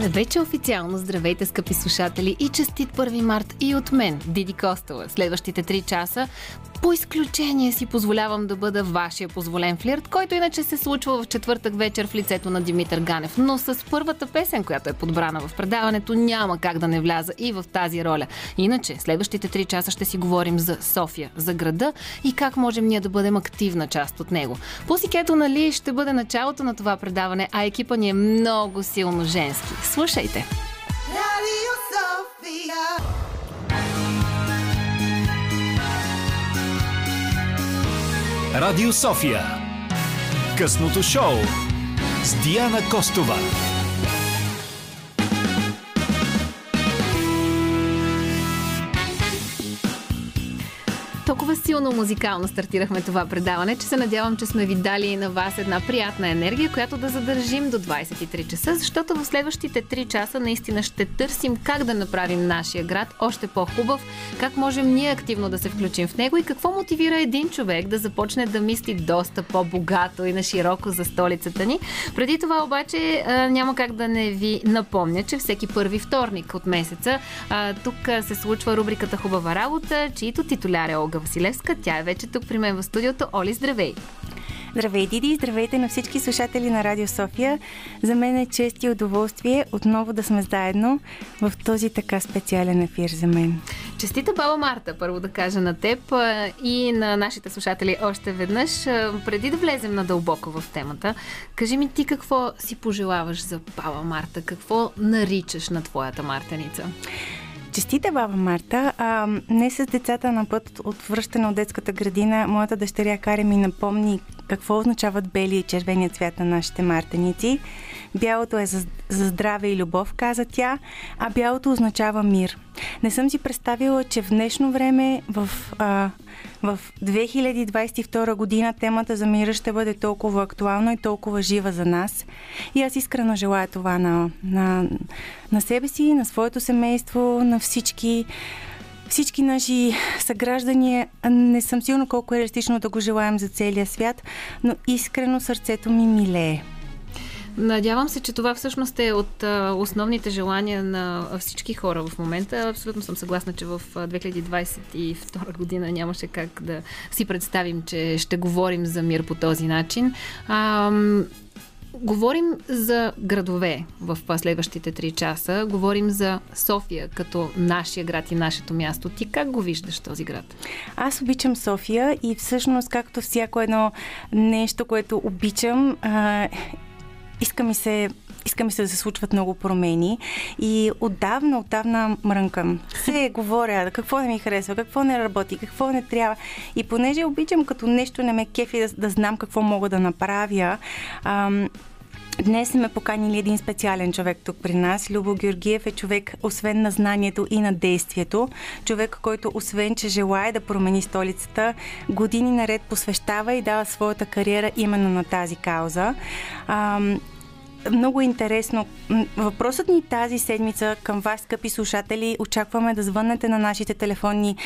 Вече официално здравейте, скъпи слушатели и честит 1 март и от мен, Диди Костова. Следващите 3 часа по изключение си позволявам да бъда вашия позволен флирт, който иначе се случва в четвъртък вечер в лицето на Димитър Ганев. Но с първата песен, която е подбрана в предаването, няма как да не вляза и в тази роля. Иначе, следващите 3 часа ще си говорим за София, за града и как можем ние да бъдем активна част от него. Пусикето, нали, ще бъде началото на това предаване, а екипа ни е много силно женски. Слушайте! Радио София. Радио София. Късното шоу с Диана Костова. Толкова силно музикално стартирахме това предаване, че се надявам, че сме ви дали на вас една приятна енергия, която да задържим до 23 часа, защото в следващите 3 часа наистина ще търсим как да направим нашия град още по-хубав, как можем ние активно да се включим в него и какво мотивира един човек да започне да мисли доста по-богато и на широко за столицата ни. Преди това обаче няма как да не ви напомня, че всеки първи вторник от месеца тук се случва рубриката Хубава работа, чието титуляр е Олга Олга Василевска. Тя е вече тук при мен в студиото. Оли, здравей! Здравей, Диди! Здравейте на всички слушатели на Радио София. За мен е чест и удоволствие отново да сме заедно в този така специален ефир за мен. Честита Баба Марта, първо да кажа на теб и на нашите слушатели още веднъж. Преди да влезем надълбоко в темата, кажи ми ти какво си пожелаваш за Баба Марта? Какво наричаш на твоята мартеница? Честите, баба Марта. А, не с децата на път от връщане от детската градина, моята дъщеря Кари ми напомни какво означават бели и червения цвят на нашите мартеници. Бялото е за, за здраве и любов, каза тя, а бялото означава мир. Не съм си представила, че в днешно време в а, в 2022 година темата за мира ще бъде толкова актуална и толкова жива за нас. И аз искрено желая това на, на, на себе си, на своето семейство, на всички всички наши съграждани, не съм сигурна колко е реалистично да го желаем за целия свят, но искрено сърцето ми милее. Надявам се, че това всъщност е от а, основните желания на всички хора в момента. Абсолютно съм съгласна, че в 2022 година нямаше как да си представим, че ще говорим за мир по този начин. А, Говорим за градове в следващите 3 часа. Говорим за София като нашия град и нашето място. Ти как го виждаш този град? Аз обичам София и всъщност както всяко едно нещо, което обичам, иска ми се иска ми се да се случват много промени и отдавна, отдавна мрънкам. Се говоря какво не ми харесва, какво не работи, какво не трябва. И понеже обичам като нещо не ме кефи да, да знам какво мога да направя, ам, Днес сме поканили един специален човек тук при нас. Любо Георгиев е човек, освен на знанието и на действието. Човек, който освен, че желая да промени столицата, години наред посвещава и дава своята кариера именно на тази кауза. Много интересно. Въпросът ни тази седмица към вас, скъпи слушатели, очакваме да звъннете на нашите телефонни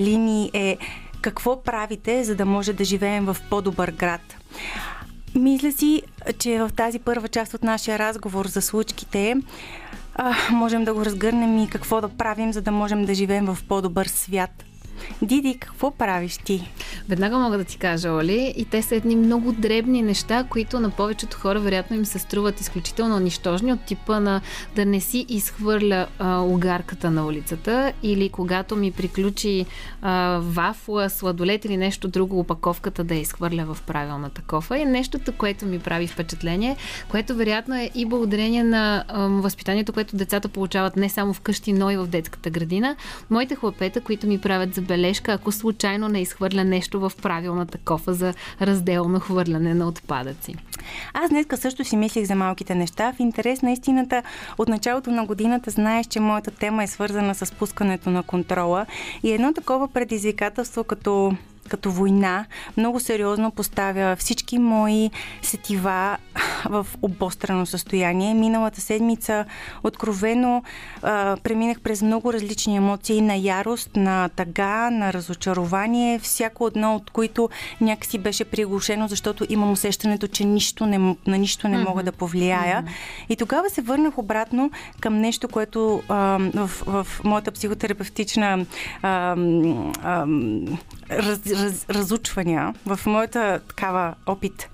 линии е какво правите, за да може да живеем в по-добър град. Мисля си, че в тази първа част от нашия разговор за случките можем да го разгърнем и какво да правим, за да можем да живеем в по-добър свят. Диди, какво правиш ти? Веднага мога да ти кажа, Оли, и те са едни много дребни неща, които на повечето хора вероятно им се струват изключително нищожни от типа на да не си изхвърля а, угарката на улицата или когато ми приключи а, вафла, сладолет или нещо друго, опаковката да я изхвърля в правилната кофа. И нещото, което ми прави впечатление, което вероятно е и благодарение на а, възпитанието, което децата получават не само вкъщи, но и в детската градина. Моите хлапета, които ми правят за забележка, ако случайно не изхвърля нещо в правилната кофа за разделно хвърляне на отпадъци. Аз днеска също си мислих за малките неща. В интерес на истината, от началото на годината знаеш, че моята тема е свързана с пускането на контрола. И едно такова предизвикателство като като война много сериозно поставя всички мои сетива в обострано състояние. Миналата седмица откровено а, преминах през много различни емоции на ярост, на тъга, на разочарование, всяко едно от които някакси беше приглушено, защото имам усещането, че нищо не, на нищо не мога да повлияя. Mm-hmm. И тогава се върнах обратно към нещо, което а, в, в моята психотерапевтична а, а, раз, раз, разучвания, в моята такава опит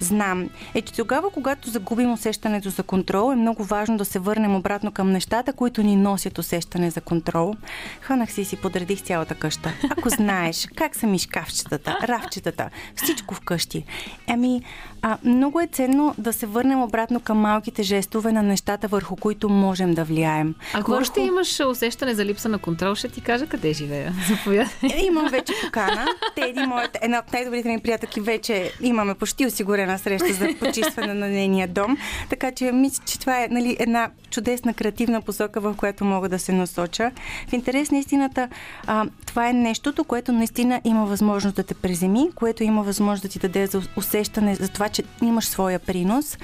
знам, е, че тогава, когато загубим усещането за контрол, е много важно да се върнем обратно към нещата, които ни носят усещане за контрол. Хванах си и си подредих цялата къща. Ако знаеш как са ми шкафчетата, рафчетата, всичко вкъщи. Ами, а, много е ценно да се върнем обратно към малките жестове на нещата, върху които можем да влияем. Ако върху... още имаш усещане за липса на контрол, ще ти кажа къде живея. Заповядай. Имам вече покана. Теди, моята, една от най-добрите ми приятелки, вече имаме почти осигурена среща за почистване на нейния дом. Така че мисля, че това е нали, една чудесна креативна посока, в която мога да се насоча. В интерес на истината, а, това е нещото, което наистина има възможност да те преземи, което има възможност да ти даде за усещане за това, че имаш своя принос.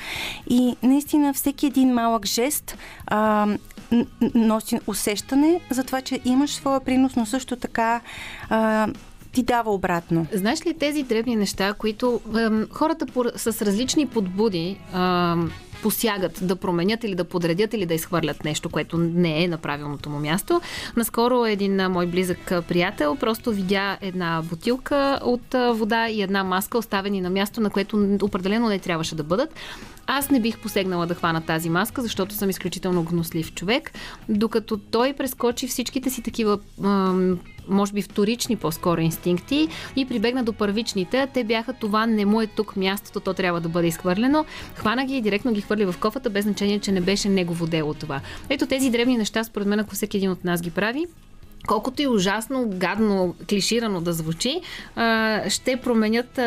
И наистина всеки един малък жест а, носи усещане за това, че имаш своя принос, но също така а, ти дава обратно. Знаеш ли тези дребни неща, които ем, хората по, с различни подбуди ем, посягат да променят или да подредят или да изхвърлят нещо, което не е на правилното му място. Наскоро един мой близък приятел просто видя една бутилка от вода и една маска оставени на място, на което определено не трябваше да бъдат. Аз не бих посегнала да хвана тази маска, защото съм изключително гнослив човек, докато той прескочи всичките си такива може би вторични по-скоро инстинкти и прибегна до първичните. Те бяха това не му е тук мястото, то трябва да бъде изхвърлено. Хвана ги и директно ги хвърли в кофата, без значение, че не беше негово дело това. Ето тези древни неща, според мен, ако всеки един от нас ги прави, колкото и ужасно, гадно, клиширано да звучи, ще променят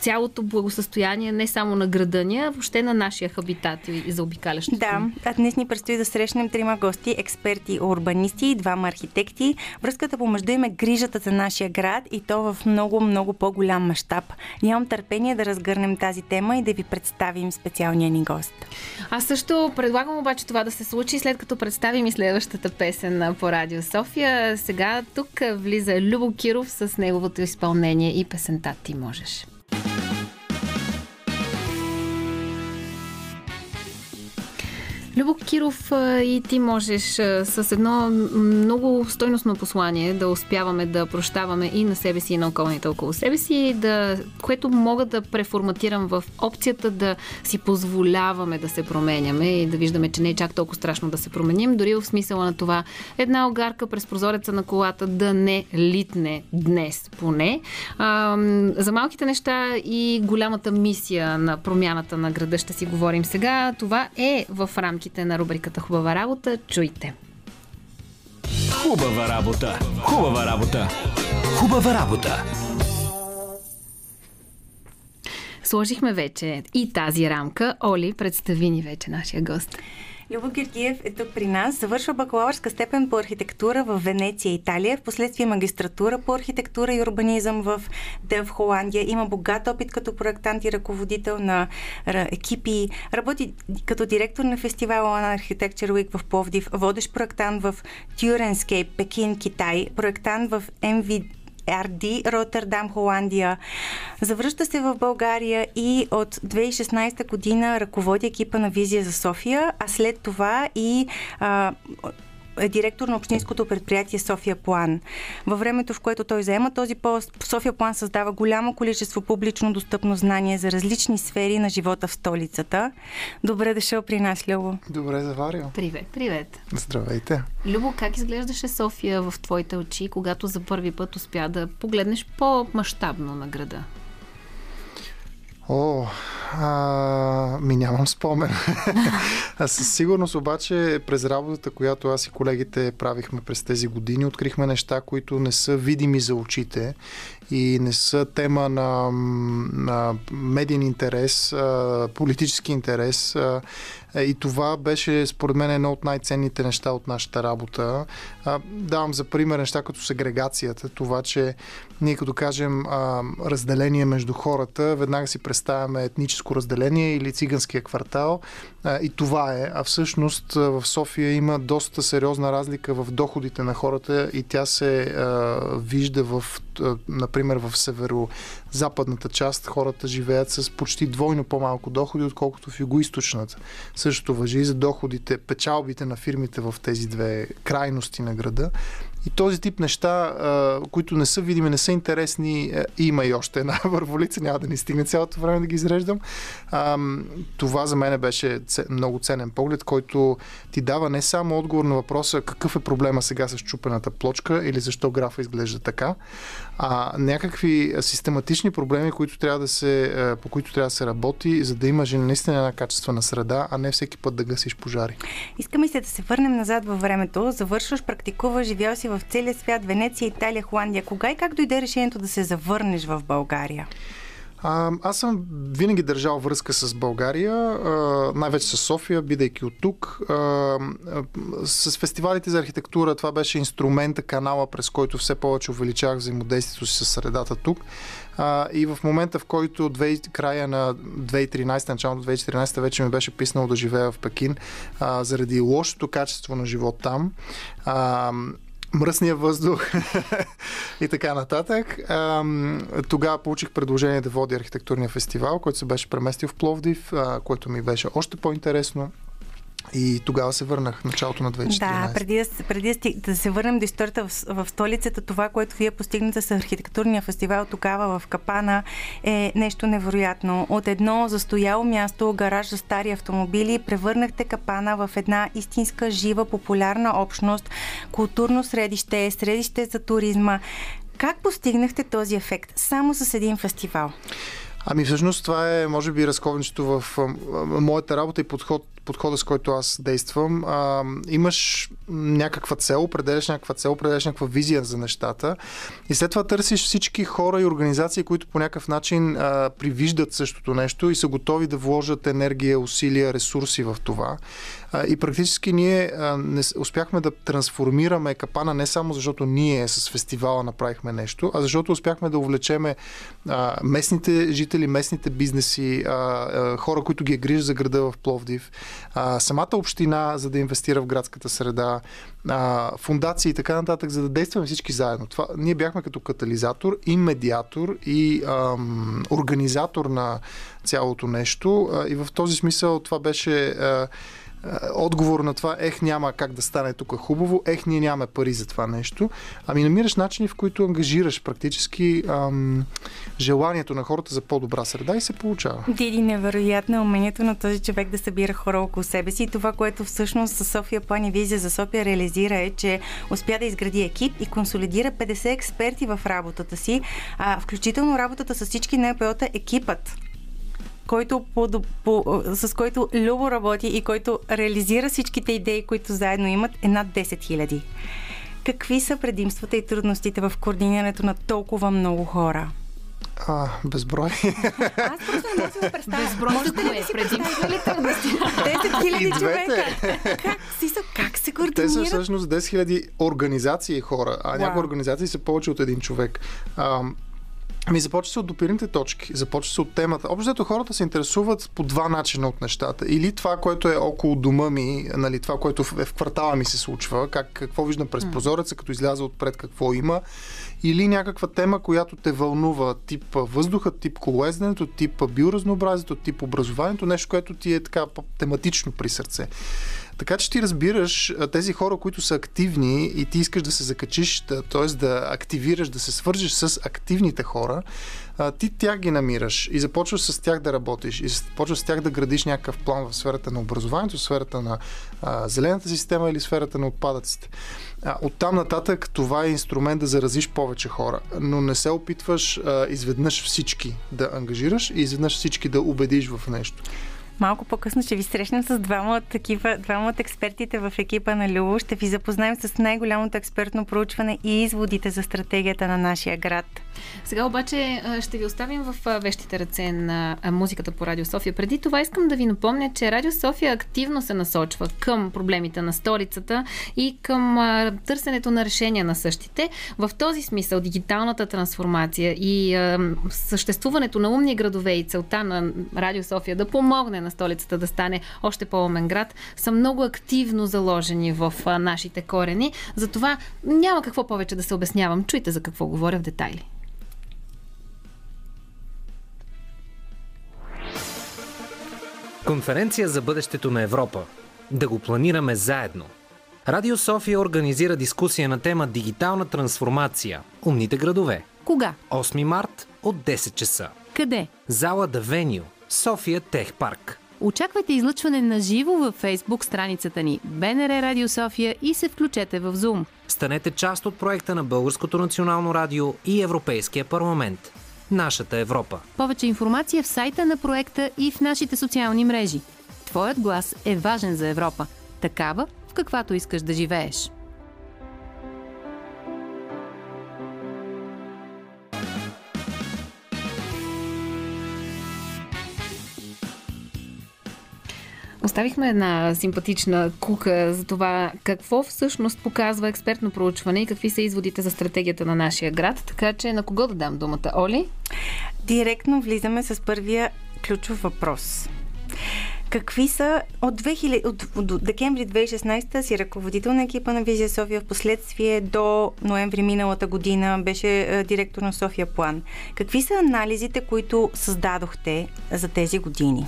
цялото благосъстояние не само на града ни, а въобще на нашия хабитат и за обикалящото. Да, а днес ни предстои да срещнем трима гости, експерти, урбанисти и двама архитекти. Връзката помежду им е грижата за нашия град и то в много, много по-голям мащаб. Нямам търпение да разгърнем тази тема и да ви представим специалния ни гост. Аз също предлагам обаче това да се случи след като представим и следващата песен по Радио София сега тук влиза Любо Киров с неговото изпълнение и песента Ти можеш. Любо Киров и ти можеш с едно много стойностно послание да успяваме да прощаваме и на себе си, и на околните около себе си, да, което мога да преформатирам в опцията да си позволяваме да се променяме и да виждаме, че не е чак толкова страшно да се променим. Дори в смисъла на това една огарка през прозореца на колата да не литне днес поне. А, за малките неща и голямата мисия на промяната на града ще си говорим сега. Това е в рамките рамките на рубриката Хубава работа. Чуйте! Хубава работа! Хубава работа! Хубава работа! Сложихме вече и тази рамка. Оли, представи ни вече нашия гост. Любо Георгиев е тук при нас. Завършва бакалавърска степен по архитектура в Венеция, Италия. В последствие магистратура по архитектура и урбанизъм в Дев, Холандия. Има богат опит като проектант и ръководител на екипи. Работи като директор на фестивала на Architecture Week в Пловдив. Водещ проектант в Тюренскейп, Пекин, Китай. Проектант в MV RD, Роттердам, Холандия. Завръща се в България и от 2016 година ръководи екипа на Визия за София, а след това и а, е директор на общинското предприятие София План. Във времето, в което той заема този пост, София План създава голямо количество публично достъпно знание за различни сфери на живота в столицата. Добре дошъл при нас, Любо. Добре заварил. Привет, привет. Здравейте. Любо, как изглеждаше София в твоите очи, когато за първи път успя да погледнеш по-масштабно на града? О, а, ми нямам спомен. а със сигурност обаче през работата, която аз и колегите правихме през тези години, открихме неща, които не са видими за очите и не са тема на, на медиен интерес, политически интерес. И това беше, според мен, едно от най-ценните неща от нашата работа. А, давам за пример неща като сегрегацията. Това, че ние като кажем а, разделение между хората, веднага си представяме етническо разделение или циганския квартал. А, и това е. А всъщност в София има доста сериозна разлика в доходите на хората и тя се а, вижда в, а, например, в северо-западната част. Хората живеят с почти двойно по-малко доходи, отколкото в юго-источната. Същото въжи и за доходите, печалбите на фирмите в тези две крайности на града. И този тип неща, които не са видими, не са интересни, има и още една върволица, няма да ни стигне цялото време да ги изреждам. Това за мен беше много ценен поглед, който ти дава не само отговор на въпроса какъв е проблема сега с чупената плочка или защо графа изглежда така, а някакви систематични проблеми, които трябва да се, по които трябва да се работи, за да имаш наистина една качествена среда, а не всеки път да гасиш пожари. Искаме се да се върнем назад във времето. Завършваш, практикуваш, живял си в целия свят, Венеция, Италия, Холандия. Кога и как дойде решението да се завърнеш в България? А, аз съм винаги държал връзка с България, най-вече с София, бидейки от тук. А, с фестивалите за архитектура това беше инструмента, канала, през който все повече увеличавах взаимодействието си с средата тук. А, и в момента, в който две, края на 2013, началото 2014 вече ми беше писнало да живея в Пекин, а, заради лошото качество на живот там, а, мръсния въздух и така нататък. Тогава получих предложение да водя архитектурния фестивал, който се беше преместил в Пловдив, което ми беше още по-интересно. И тогава се върнах, началото на 2014. Да, преди, преди да се върнем до историята в, в столицата, това, което вие постигнете с архитектурния фестивал тогава в Капана е нещо невероятно. От едно застояло място, гараж за стари автомобили, превърнахте Капана в една истинска, жива, популярна общност, културно средище, средище за туризма. Как постигнахте този ефект само с един фестивал? Ами всъщност това е, може би, разковничето в моята работа и подход подхода, с който аз действам, а, имаш някаква цел, определяш някаква цел, определяш някаква визия за нещата. И след това търсиш всички хора и организации, които по някакъв начин а, привиждат същото нещо и са готови да вложат енергия, усилия, ресурси в това. А, и практически ние а, не, успяхме да трансформираме капана не само защото ние с фестивала направихме нещо, а защото успяхме да увлечеме а, местните жители, местните бизнеси, а, а, хора, които ги е грижат за града в Пловдив, а, самата община, за да инвестира в градската среда, а, фундации и така нататък, за да действаме всички заедно. Това, ние бяхме като катализатор и медиатор и ам, организатор на цялото нещо а, и в този смисъл това беше а, отговор на това, ех, няма как да стане тук хубаво, ех, ние нямаме пари за това нещо. Ами намираш начини, в които ангажираш практически ам, желанието на хората за по-добра среда и се получава. Диди, невероятно е умението на този човек да събира хора около себе си. И това, което всъщност със София План и Визия за София реализира е, че успя да изгради екип и консолидира 50 експерти в работата си, а, включително работата с всички НПО-та, екипът който по, по, с който Любо работи и който реализира всичките идеи, които заедно имат, е над 10 000. Какви са предимствата и трудностите в координирането на толкова много хора? А, безброй. Аз просто не мога да представя. Безброй за кое? Предимство или трудности? 10 хиляди човека. Как, Сисо, как се координират? Те са всъщност 10 хиляди организации хора, а някои организации са повече от един човек. А, Ами започва се от допирните точки, започва се от темата. Общото хората се интересуват по два начина от нещата. Или това, което е около дома ми, нали, това, което е в квартала ми се случва, как, какво виждам през прозореца, като изляза отпред какво има, или някаква тема, която те вълнува, тип въздуха, тип колоезденето, тип биоразнообразието, тип образованието, нещо, което ти е така тематично при сърце. Така че ти разбираш тези хора, които са активни и ти искаш да се закачиш, т.е. да активираш, да се свържеш с активните хора, ти тях ги намираш и започваш с тях да работиш и започваш с тях да градиш някакъв план в сферата на образованието, в сферата на а, зелената система или сферата на отпадъците. А, оттам нататък това е инструмент да заразиш повече хора, но не се опитваш а, изведнъж всички да ангажираш и изведнъж всички да убедиш в нещо. Малко по-късно ще ви срещнем с двама от такива, двама от експертите в екипа на Любо. Ще ви запознаем с най-голямото експертно проучване и изводите за стратегията на нашия град. Сега обаче ще ви оставим в вещите ръце на музиката по Радио София. Преди това искам да ви напомня, че Радио София активно се насочва към проблемите на столицата и към търсенето на решения на същите. В този смисъл дигиталната трансформация и съществуването на умни градове и целта на Радио София да помогне на столицата да стане още по-умен град са много активно заложени в нашите корени. Затова няма какво повече да се обяснявам. Чуйте за какво говоря в детайли. Конференция за бъдещето на Европа. Да го планираме заедно. Радио София организира дискусия на тема Дигитална трансформация. Умните градове. Кога? 8 март от 10 часа. Къде? Зала Да Веню. София Тех Парк. Очаквайте излъчване на живо във фейсбук страницата ни БНР Радио София и се включете в Zoom. Станете част от проекта на Българското национално радио и Европейския парламент. Нашата Европа. Повече информация в сайта на проекта и в нашите социални мрежи. Твоят глас е важен за Европа. Такава, в каквато искаш да живееш. Оставихме една симпатична кука за това какво всъщност показва експертно проучване и какви са изводите за стратегията на нашия град. Така че на кого да дам думата? Оли? Директно влизаме с първия ключов въпрос. Какви са от, 2000, от, от декември 2016 си ръководител на екипа на Визия София, в последствие до ноември миналата година беше директор на София План. Какви са анализите, които създадохте за тези години?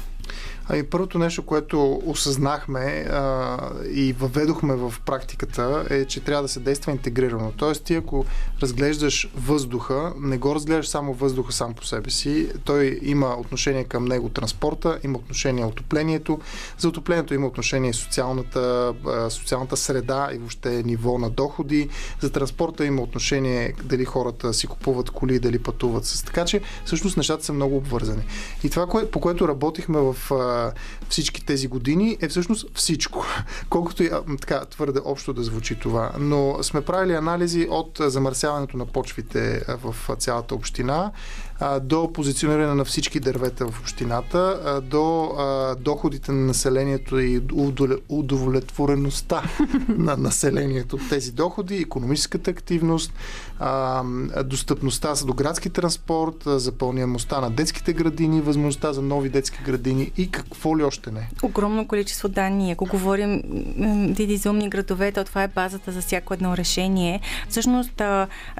Ами първото нещо, което осъзнахме а, и въведохме в практиката е, че трябва да се действа интегрирано. Тоест ти ако разглеждаш въздуха, не го разглеждаш само въздуха сам по себе си, той има отношение към него транспорта, има отношение отоплението. За отоплението има отношение социалната, социалната среда и въобще ниво на доходи. За транспорта има отношение дали хората си купуват коли, дали пътуват с. Така че всъщност нещата са много обвързани. И това, по което работихме в всички тези години е всъщност всичко. Колкото и така твърде общо да звучи това. Но сме правили анализи от замърсяването на почвите в цялата община, до позициониране на всички дървета в общината, до доходите на населението и удовлетвореността на населението от тези доходи, економическата активност, достъпността до градски транспорт, запълняемостта на детските градини, възможността за нови детски градини и какво ли още не. Огромно количество данни. Ако говорим Диди за умни градове, то това е базата за всяко едно решение. Всъщност,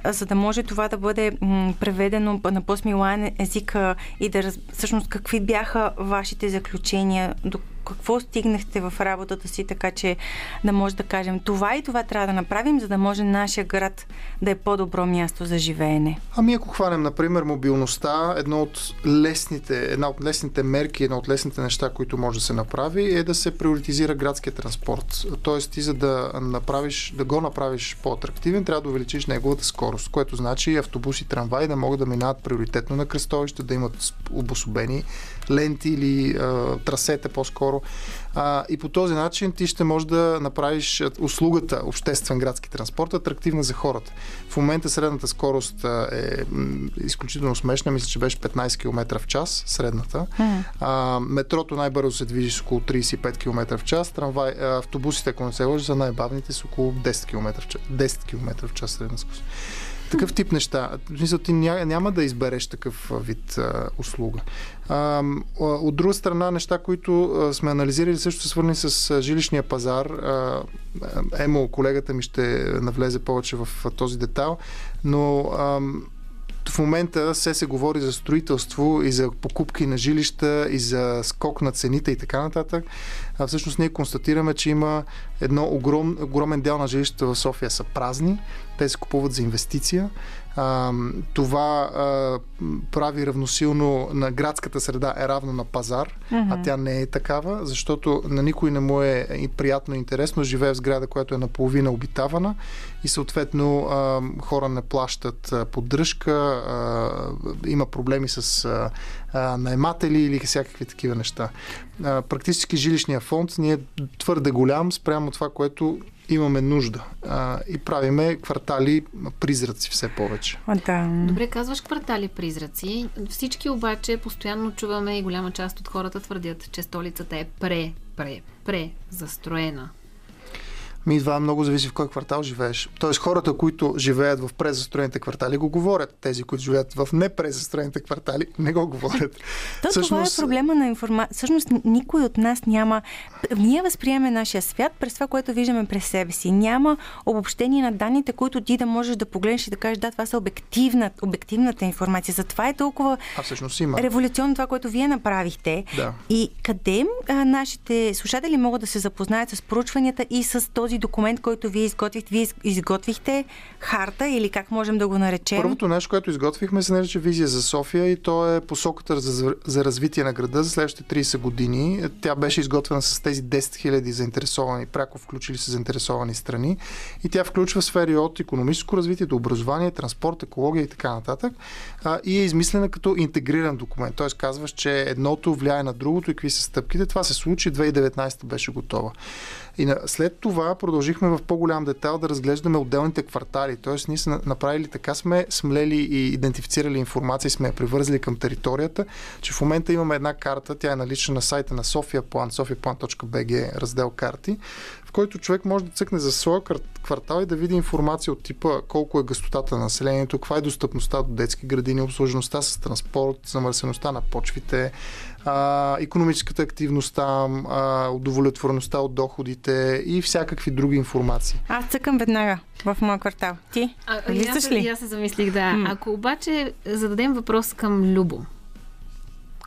за да може това да бъде преведено на по милан езика и да всъщност какви бяха вашите заключения, до какво стигнахте в работата си, така че да може да кажем това и това трябва да направим, за да може нашия град да е по-добро място за живеене? Ами ако хванем, например, мобилността, едно от лесните, една от лесните мерки, едно от лесните неща, които може да се направи, е да се приоритизира градския транспорт. Тоест ти за да направиш, да го направиш по-атрактивен, трябва да увеличиш неговата скорост, което значи автобуси, трамваи да могат да минават приоритетно на кръстовище, да имат обособени ленти или а, трасета по-скоро. А, и по този начин ти ще можеш да направиш услугата обществен градски транспорт атрактивна за хората. В момента средната скорост е изключително смешна, мисля, че беше 15 км в час, средната. А, метрото най-бързо се движи с около 35 км в час, трамвай, автобусите, ако не се лъжи, са най-бавните с около 10 км в час, 10 км в час средна скорост такъв тип неща. В смисъл, ти няма да избереш такъв вид а, услуга. А, от друга страна, неща, които сме анализирали, също са свързани с жилищния пазар. А, Емо, колегата ми ще навлезе повече в този детайл, но а, в момента се се говори за строителство и за покупки на жилища и за скок на цените и така нататък. А всъщност ние констатираме, че има едно огром, огромен дял на жилищата в София са празни. Те се купуват за инвестиция. А, това а, прави равносилно на градската среда е равно на пазар, mm-hmm. а тя не е такава, защото на никой не му е и приятно и интересно живее в сграда, която е наполовина обитавана и съответно а, хора не плащат поддръжка, а, има проблеми с а, а, наематели или всякакви такива неща. А, практически жилищния фонд ни е твърде голям спрямо това, което имаме нужда а, и правиме квартали призраци все повече. да. Добре, казваш квартали призраци. Всички обаче постоянно чуваме и голяма част от хората твърдят, че столицата е пре, пре, пре застроена. Ми, това много зависи в кой квартал живееш. Тоест хората, които живеят в презастроените квартали, го говорят. Тези, които живеят в непрезастроените квартали, не го говорят. То, Всъщност... Това е проблема на информация. Всъщност никой от нас няма... Ние възприемаме нашия свят през това, което виждаме през себе си. Няма обобщение на данните, които ти да можеш да погледнеш и да кажеш, да, това са обективна, обективната информация. Затова е толкова а, всъщност има. революционно това, което вие направихте. Да. И къде а, нашите слушатели могат да се запознаят с проучванията и с този този документ, който вие изготвихте, вие изготвихте харта или как можем да го наречем? Първото нещо, което изготвихме, се нарича Визия за София и то е посоката за, за развитие на града за следващите 30 години. Тя беше изготвена с тези 10 000 заинтересовани, пряко включили се заинтересовани страни и тя включва сфери от економическо развитие до образование, транспорт, екология и така нататък. И е измислена като интегриран документ. Т.е. казваш, че едното влияе на другото и какви са стъпките. Това се случи, 2019 беше готова. И на, след това продължихме в по-голям детайл да разглеждаме отделните квартали. Тоест, ние сме направили така, сме смлели и идентифицирали информация и сме я привързали към територията, че в момента имаме една карта, тя е налична на сайта на София План, sofiaplan.bg, раздел карти, в който човек може да цъкне за своя квартал и да види информация от типа колко е гъстотата на населението, каква е достъпността до детски градини, обслужеността с транспорт, замърсеността на почвите, а, економическата активност там, а, удовлетвореността от доходите и всякакви други информации. Аз цъкам веднага в моя квартал. Ти? А, Листаш ли? Аз се замислих, да. М. Ако обаче зададем въпрос към Любо,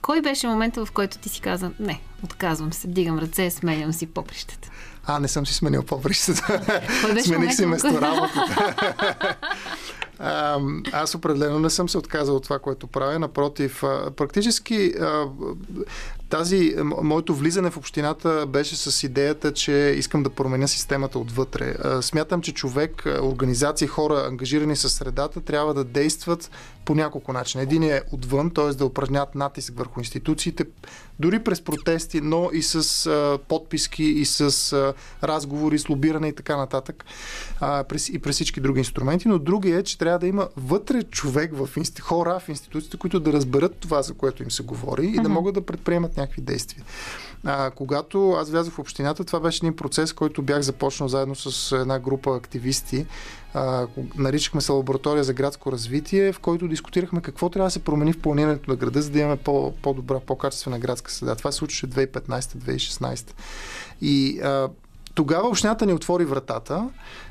кой беше момента, в който ти си каза, не, отказвам се, дигам ръце, сменям си поприщата? А, не съм си сменил поприщата. Смених си место работата. А, аз определено не съм се отказал от това, което правя. Напротив, практически тази, моето влизане в общината беше с идеята, че искам да променя системата отвътре. Смятам, че човек, организации, хора, ангажирани с средата, трябва да действат по няколко начина. Един е отвън, т.е. да упражнят натиск върху институциите, дори през протести, но и с а, подписки, и с а, разговори, с лобиране и така нататък, а, през, и през всички други инструменти. Но другия е, че трябва да има вътре човек в инсти... хора в институциите, които да разберат това, за което им се говори и да могат да предприемат някакви действия. А, когато аз влязох в общината, това беше един процес, който бях започнал заедно с една група активисти. А, наричахме се лаборатория за градско развитие, в който дискутирахме какво трябва да се промени в планирането на града, за да имаме по, по-добра, по-качествена градска среда. Това се случваше 2015-2016. И а, тогава общината ни отвори вратата.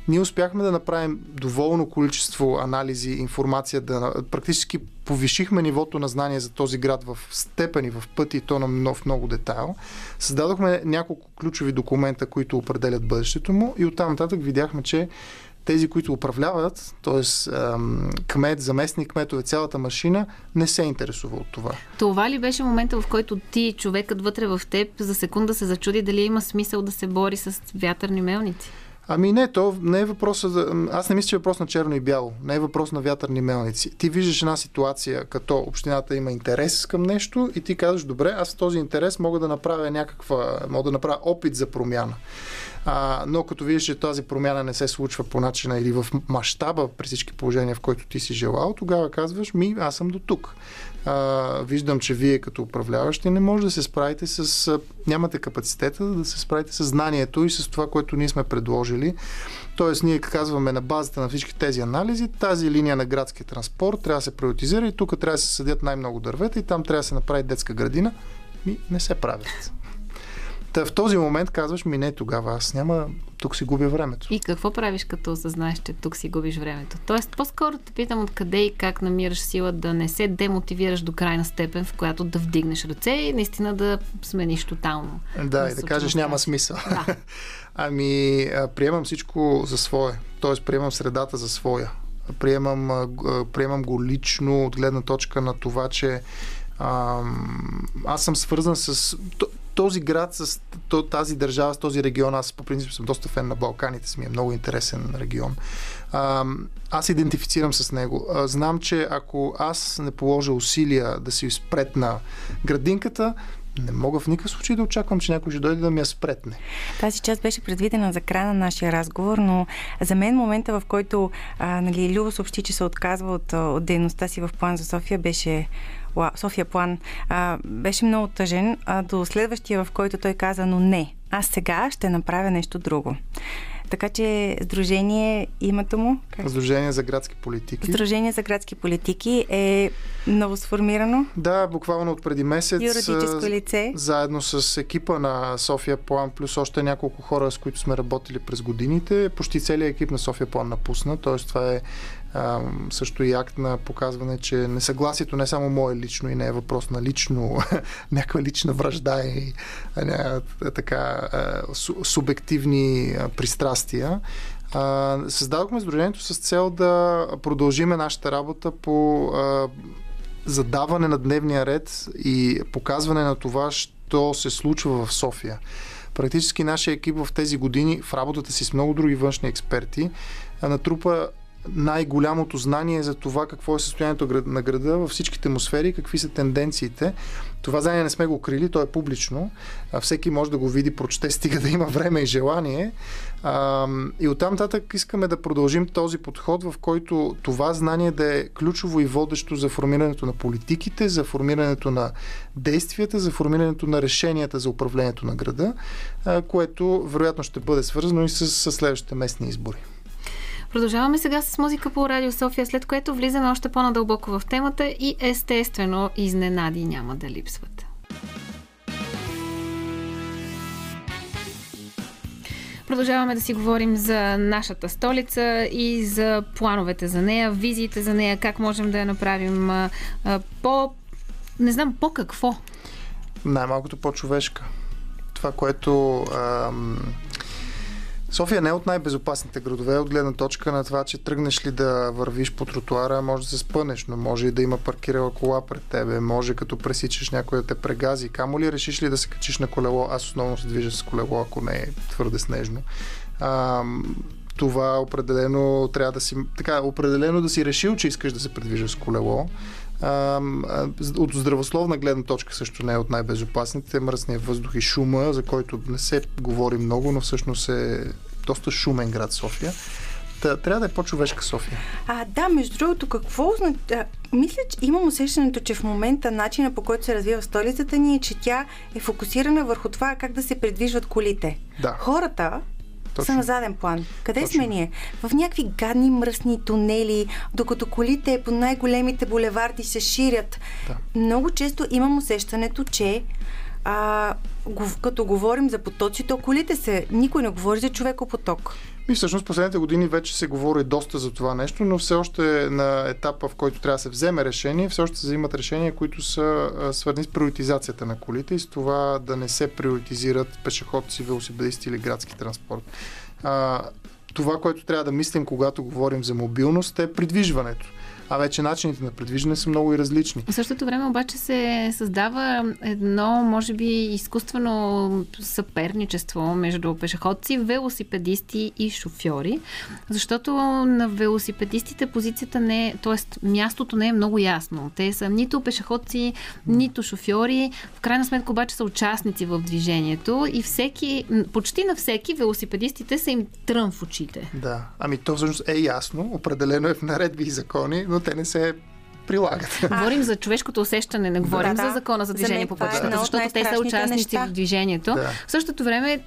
Ние успяхме да направим доволно количество анализи, информация, да практически повишихме нивото на знание за този град в степени, в пъти то на много, много детайл. Създадохме няколко ключови документа, които определят бъдещето му и оттам нататък видяхме, че тези, които управляват, т.е. кмет, заместник кметове, цялата машина, не се интересува от това. Това ли беше момента, в който ти, човекът вътре в теб, за секунда се зачуди дали има смисъл да се бори с вятърни мелници? Ами не, то не е въпрос. Аз не мисля, че е въпрос на черно и бяло. Не е въпрос на вятърни мелници. Ти виждаш една ситуация, като общината има интерес към нещо и ти казваш, добре, аз в този интерес мога да направя някаква... мога да направя опит за промяна. А, но като видиш, че тази промяна не се случва по начина или в мащаба при всички положения, в който ти си желал, тогава казваш, ми, аз съм до тук. А, виждам, че вие като управляващи не може да се справите с... Нямате капацитета да се справите с знанието и с това, което ние сме предложили. Тоест, ние казваме на базата на всички тези анализи, тази линия на градския транспорт трябва да се приоритизира и тук трябва да се съдят най-много дървета и там трябва да се направи детска градина. Ми не се правят. Та в този момент казваш ми не тогава, аз няма, тук си губя времето. И какво правиш като осъзнаеш, че тук си губиш времето? Тоест, по-скоро те питам откъде и как намираш сила да не се демотивираш до крайна степен, в която да вдигнеш ръце и наистина да смениш тотално. Да, и да кажеш няма смисъл. Да. ами, приемам всичко за свое. Тоест, приемам средата за своя. Приемам, приемам го лично от гледна точка на това, че аз съм свързан с този град, с тази държава, с този регион, аз по принцип съм доста фен на Балканите, си ми е много интересен регион. Аз идентифицирам с него. Знам, че ако аз не положа усилия да си спретна градинката, не мога в никакъв случай да очаквам, че някой ще дойде да ми я спретне. Тази част беше предвидена за края на нашия разговор, но за мен момента, в който а, нали, Любо съобщи, че се отказва от, от дейността си в план за София, беше София план, а, беше много тъжен, а до следващия, в който той каза, но не, аз сега ще направя нещо друго. Така че Сдружение, името му? Как? Сдружение за градски политики. Сдружение за градски политики е ново сформирано? Да, буквално от преди месец. Юридическо лице. Заедно с екипа на София План, плюс още няколко хора, с които сме работили през годините. Почти целият екип на София План напусна, т.е. това е също и акт на показване, че несъгласието не е само мое лично и не е въпрос на лично, някаква лична връжда и а, така а, субективни пристрастия. А, създадохме Сдружението с цел да продължиме нашата работа по а, задаване на дневния ред и показване на това, що се случва в София. Практически нашия екип в тези години, в работата си с много други външни експерти, натрупа най-голямото знание за това какво е състоянието на града във всичките му сфери, какви са тенденциите. Това знание не сме го крили, то е публично. Всеки може да го види, прочете, стига да има време и желание. И оттам нататък искаме да продължим този подход, в който това знание да е ключово и водещо за формирането на политиките, за формирането на действията, за формирането на решенията за управлението на града, което вероятно ще бъде свързано и с следващите местни избори. Продължаваме сега с музика по Радио София, след което влизаме още по-надълбоко в темата и естествено изненади няма да липсват. Продължаваме да си говорим за нашата столица и за плановете за нея, визиите за нея, как можем да я направим по... не знам, по какво? Най-малкото по-човешка. Това, което... Ам София не е от най-безопасните градове, от гледна точка на това, че тръгнеш ли да вървиш по тротуара, може да се спънеш, но може и да има паркирала кола пред тебе, може като пресичаш някой да те прегази. Камо ли решиш ли да се качиш на колело? Аз основно се движа с колело, ако не е твърде снежно. А, това определено трябва да си, така, определено да си решил, че искаш да се предвижиш с колело. От здравословна гледна точка също не е от най-безопасните. Мръсния въздух и шума, за който не се говори много, но всъщност е доста шумен град София. Та, трябва да е по-човешка София. А, да, между другото, какво означава? Мисля, че имам усещането, че в момента начина по който се развива столицата ни е, че тя е фокусирана върху това как да се придвижват колите. Да. Хората точно. са на заден план. Къде Точно. сме ние? В някакви гадни мръсни тунели, докато колите по най-големите булеварди се ширят. Да. Много често имам усещането, че а, като говорим за потоци, то колите се. Никой не говори за човекопоток. И всъщност последните години вече се говори доста за това нещо, но все още на етапа, в който трябва да се вземе решение, все още се взимат решения, които са свързани с приоритизацията на колите и с това да не се приоритизират пешеходци, велосипедисти или градски транспорт. А, това, което трябва да мислим, когато говорим за мобилност, е придвижването а вече начините на предвиждане са много и различни. В същото време обаче се създава едно, може би, изкуствено съперничество между пешеходци, велосипедисти и шофьори, защото на велосипедистите позицията не е, т.е. мястото не е много ясно. Те са нито пешеходци, нито шофьори, в крайна сметка обаче са участници в движението и всеки, почти на всеки велосипедистите са им трън в очите. Да, ами то всъщност е ясно, определено е в наредби и закони, но те прилагат. Говорим за човешкото усещане, не говорим да, за закона за движение за по пътищата, защото те са участници неща. в движението. Да. В същото време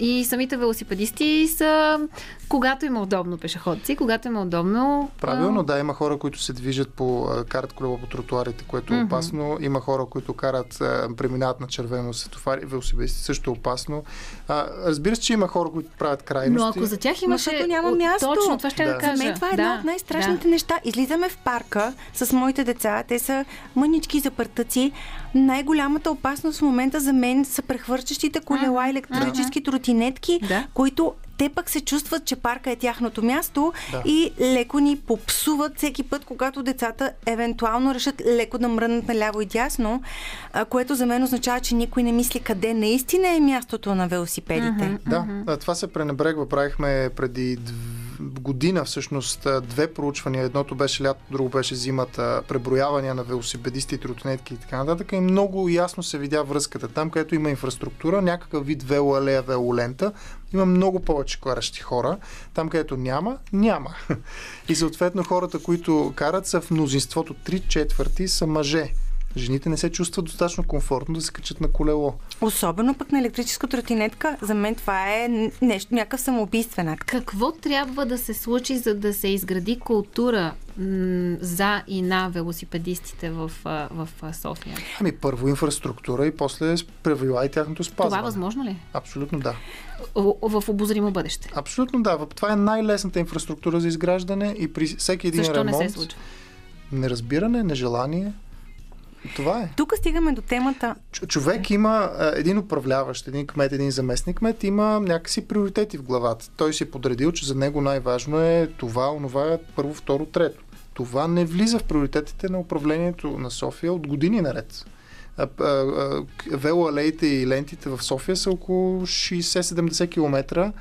и самите велосипедисти са когато има удобно пешеходци, когато има удобно... Правилно, да, има хора, които се движат по, карат колело по тротуарите, което е mm-hmm. опасно. Има хора, които карат, преминават на червено светофари, велосипедисти също е опасно. А, разбира се, че има хора, които правят крайности. Но ако за тях имаше... Но няма място. Точно, това ще да. да кажа. За мен това е да. една от най-страшните да. неща. Излизаме в парка с моите деца, те са мънички за партъци. Най-голямата опасност в момента за мен са прехвърчащите колела, електрически тротинетки, да. които те пък се чувстват, че парка е тяхното място Да. и леко ни попсуват всеки път, когато децата евентуално решат леко да мръднат наляво и дясно, което за мен означава, че никой не мисли къде наистина е мястото на велосипедите. Да, а, това се пренебрегва. Правихме преди. Година всъщност две проучвания. Едното беше лято, друго беше зимата. Преброявания на велосипедисти, тротинетки и така нататък. И много ясно се видя връзката. Там, където има инфраструктура, някакъв вид велоалея, велолента, има много повече каращи хора. Там, където няма, няма. И съответно хората, които карат, са в мнозинството. Три четвърти са мъже. Жените не се чувстват достатъчно комфортно да се качат на колело. Особено пък на електрическа тротинетка, за мен това е нещо, някакъв самоубийствен акт. Какво трябва да се случи, за да се изгради култура м- за и на велосипедистите в, в София? Ами първо инфраструктура и после правила и тяхното спазване. Това възможно ли? е? Абсолютно да. В, в обозримо бъдеще. Абсолютно да. Това е най-лесната инфраструктура за изграждане и при всеки един Защо ремонт не се случва? неразбиране, нежелание. Това е. Тук стигаме до темата Ч- човек има един управляващ, един кмет, един заместник кмет, има някакси приоритети в главата. Той си е подредил, че за него най-важно е това, онова, първо, второ, трето. Това не влиза в приоритетите на управлението на София от години наред. Велоалеите и лентите в София са около 60-70 км.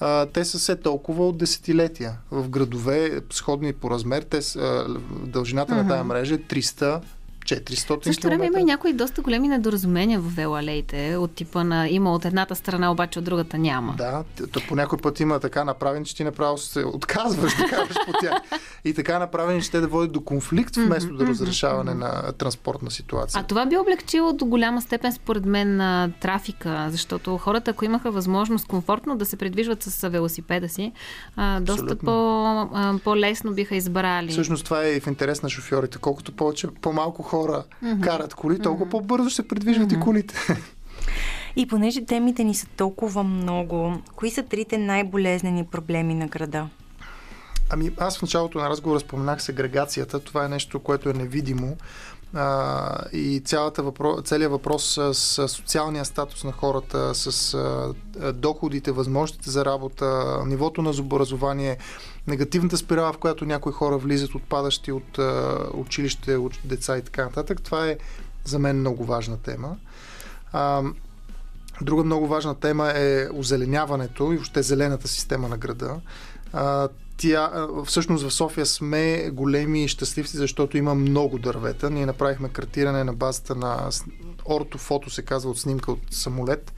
А, те са все толкова от десетилетия. В градове, сходни по размер, те а, дължината на тая мрежа е 300 400 В същото време има и някои доста големи недоразумения в велоалеите, от типа на има от едната страна, обаче от другата няма. Да, то по някой път има така направен, че ти направо се отказваш да караш по тях. И така направени, че те да водят до конфликт, вместо до разрешаване на транспортна ситуация. А това би облегчило до голяма степен, според мен, на трафика, защото хората, ако имаха възможност комфортно да се придвижват с велосипеда си, а, доста по, а, по-лесно биха избрали. Всъщност това е и в интерес на шофьорите. Колкото повече, по-малко хора карат коли, толкова по-бързо ще се придвижват и колите. и понеже темите ни са толкова много, кои са трите най-болезнени проблеми на града? Ами аз в началото на разговора споменах сегрегацията. Това е нещо, което е невидимо. А, и цялата въпро... целият въпрос с, с социалния статус на хората, с а, доходите, възможностите за работа, нивото на образование, негативната спирала, в която някои хора влизат, отпадащи от а, училище, от деца и така нататък. Това е за мен много важна тема. А, Друга много важна тема е озеленяването и въобще зелената система на града. А, тя, всъщност в София сме големи щастливци, защото има много дървета. Ние направихме картиране на базата на ортофото, се казва от снимка от самолет.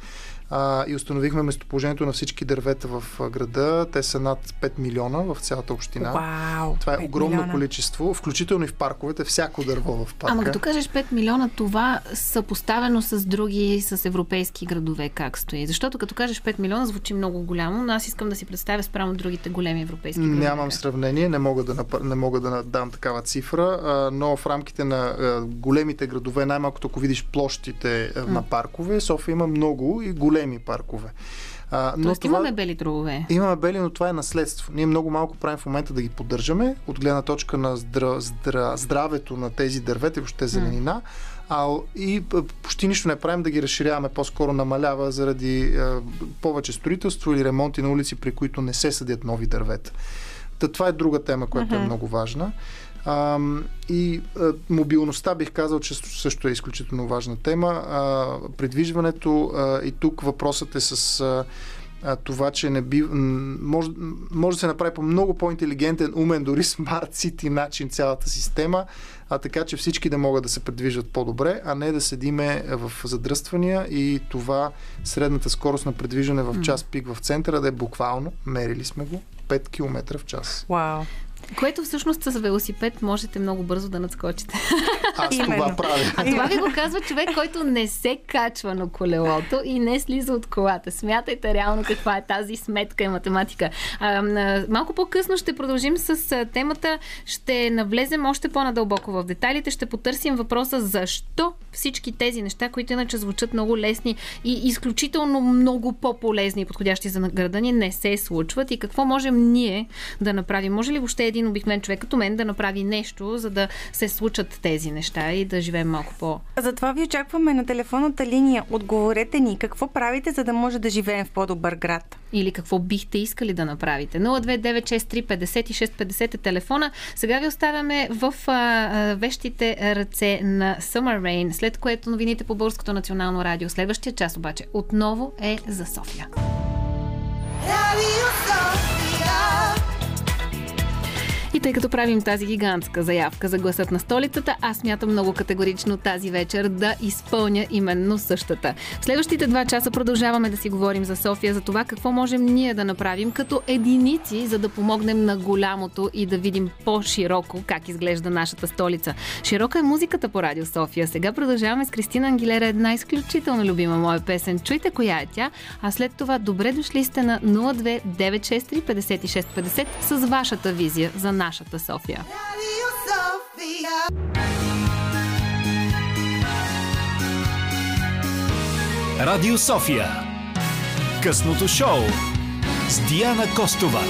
А, и установихме местоположението на всички дървета в града. Те са над 5 милиона в цялата община. Вау! Това е 5 огромно милиона. количество, включително и в парковете, всяко дърво в парка. Ама като кажеш 5 милиона, това съпоставено с други, с европейски градове, как стои? Защото като кажеш 5 милиона, звучи много голямо, но аз искам да си представя спрямо другите големи европейски градове. Нямам сравнение, не мога да, напър... не мога да дам такава цифра, а, но в рамките на а, големите градове, най-малкото ако видиш площите а, на паркове, София има много и големи паркове. А, но Тоест това... имаме бели дробове. Имаме бели, но това е наследство. Ние много малко правим в момента да ги поддържаме, от гледна точка на здра... Здра... здравето на тези дървета и въобще зеленина. А, и почти нищо не правим да ги разширяваме, по-скоро намалява заради а, повече строителство или ремонти на улици, при които не се съдят нови дървета. Та, това е друга тема, която е много важна. А, и а, мобилността бих казал, че също е изключително важна тема. А, придвижването а, и тук въпросът е с а, а, това, че не би, може, може да се направи по много по-интелигентен, умен, дори смарт сити начин цялата система, а така, че всички да могат да се придвижват по-добре, а не да седиме в задръствания и това средната скорост на придвижване в час пик в центъра да е буквално, мерили сме го, 5 км в час. Вау! Което всъщност с велосипед можете много бързо да надскочите. Аз това Именно. правя. А това ви го казва човек, който не се качва на колелото и не слиза от колата. Смятайте реално каква е тази сметка и математика. А, малко по-късно ще продължим с темата. Ще навлезем още по-надълбоко в детайлите. Ще потърсим въпроса защо всички тези неща, които иначе звучат много лесни и изключително много по-полезни и подходящи за града ни, не се случват и какво можем ние да направим. Може ли въобще един обикновен човек като мен да направи нещо, за да се случат тези неща и да живеем малко по... Затова ви очакваме на телефонната линия. Отговорете ни какво правите, за да може да живеем в по-добър град. Или какво бихте искали да направите. 029635650 е телефона. Сега ви оставяме в а, а, вещите ръце на Summer Rain, след което новините по Българското национално радио. Следващия час обаче отново е за София. И тъй като правим тази гигантска заявка за гласът на столицата, аз мятам много категорично тази вечер да изпълня именно същата. В следващите два часа продължаваме да си говорим за София, за това какво можем ние да направим като единици, за да помогнем на голямото и да видим по-широко как изглежда нашата столица. Широка е музиката по Радио София. Сега продължаваме с Кристина Ангилера, една изключително любима моя песен. Чуйте коя е тя, а след това добре дошли сте на 02963 5650 с вашата визия за нас нашата София. Радио София. Късното шоу с Диана Костова.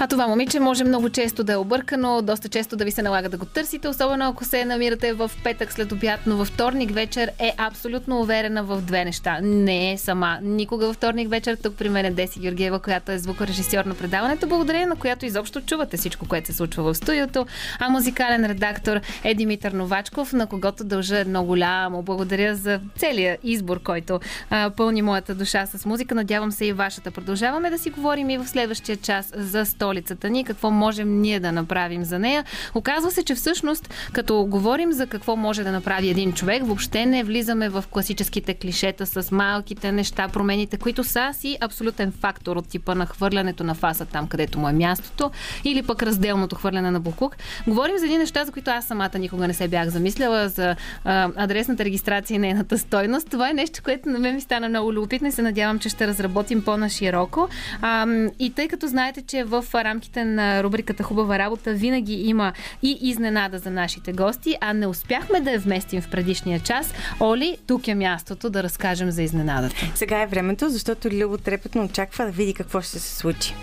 А това момиче може много често да е объркано, доста често да ви се налага да го търсите, особено ако се намирате в петък след обяд, но във вторник вечер е абсолютно уверена в две неща. Не е сама. Никога във вторник вечер тук при мен е Деси Георгиева, която е звукорежисьор на предаването, благодарение на която изобщо чувате всичко, което се случва в студиото, а музикален редактор е Димитър Новачков, на когото дължа едно голямо. Благодаря за целия избор, който а, пълни моята душа с музика. Надявам се и вашата. Продължаваме да си говорим и в следващия час за 100 столицата ни, какво можем ние да направим за нея. Оказва се, че всъщност, като говорим за какво може да направи един човек, въобще не влизаме в класическите клишета с малките неща, промените, които са си абсолютен фактор от типа на хвърлянето на фаса там, където му е мястото, или пък разделното хвърляне на буклук. Говорим за едни неща, за които аз самата никога не се бях замисляла, за а, адресната регистрация и нейната стойност. Това е нещо, което на мен ми стана много любопитно и се надявам, че ще разработим по-нашироко. А, и тъй като знаете, че в рамките на рубриката Хубава работа винаги има и изненада за нашите гости, а не успяхме да я вместим в предишния час. Оли, тук е мястото да разкажем за изненадата. Сега е времето, защото Любо трепетно очаква да види какво ще се случи.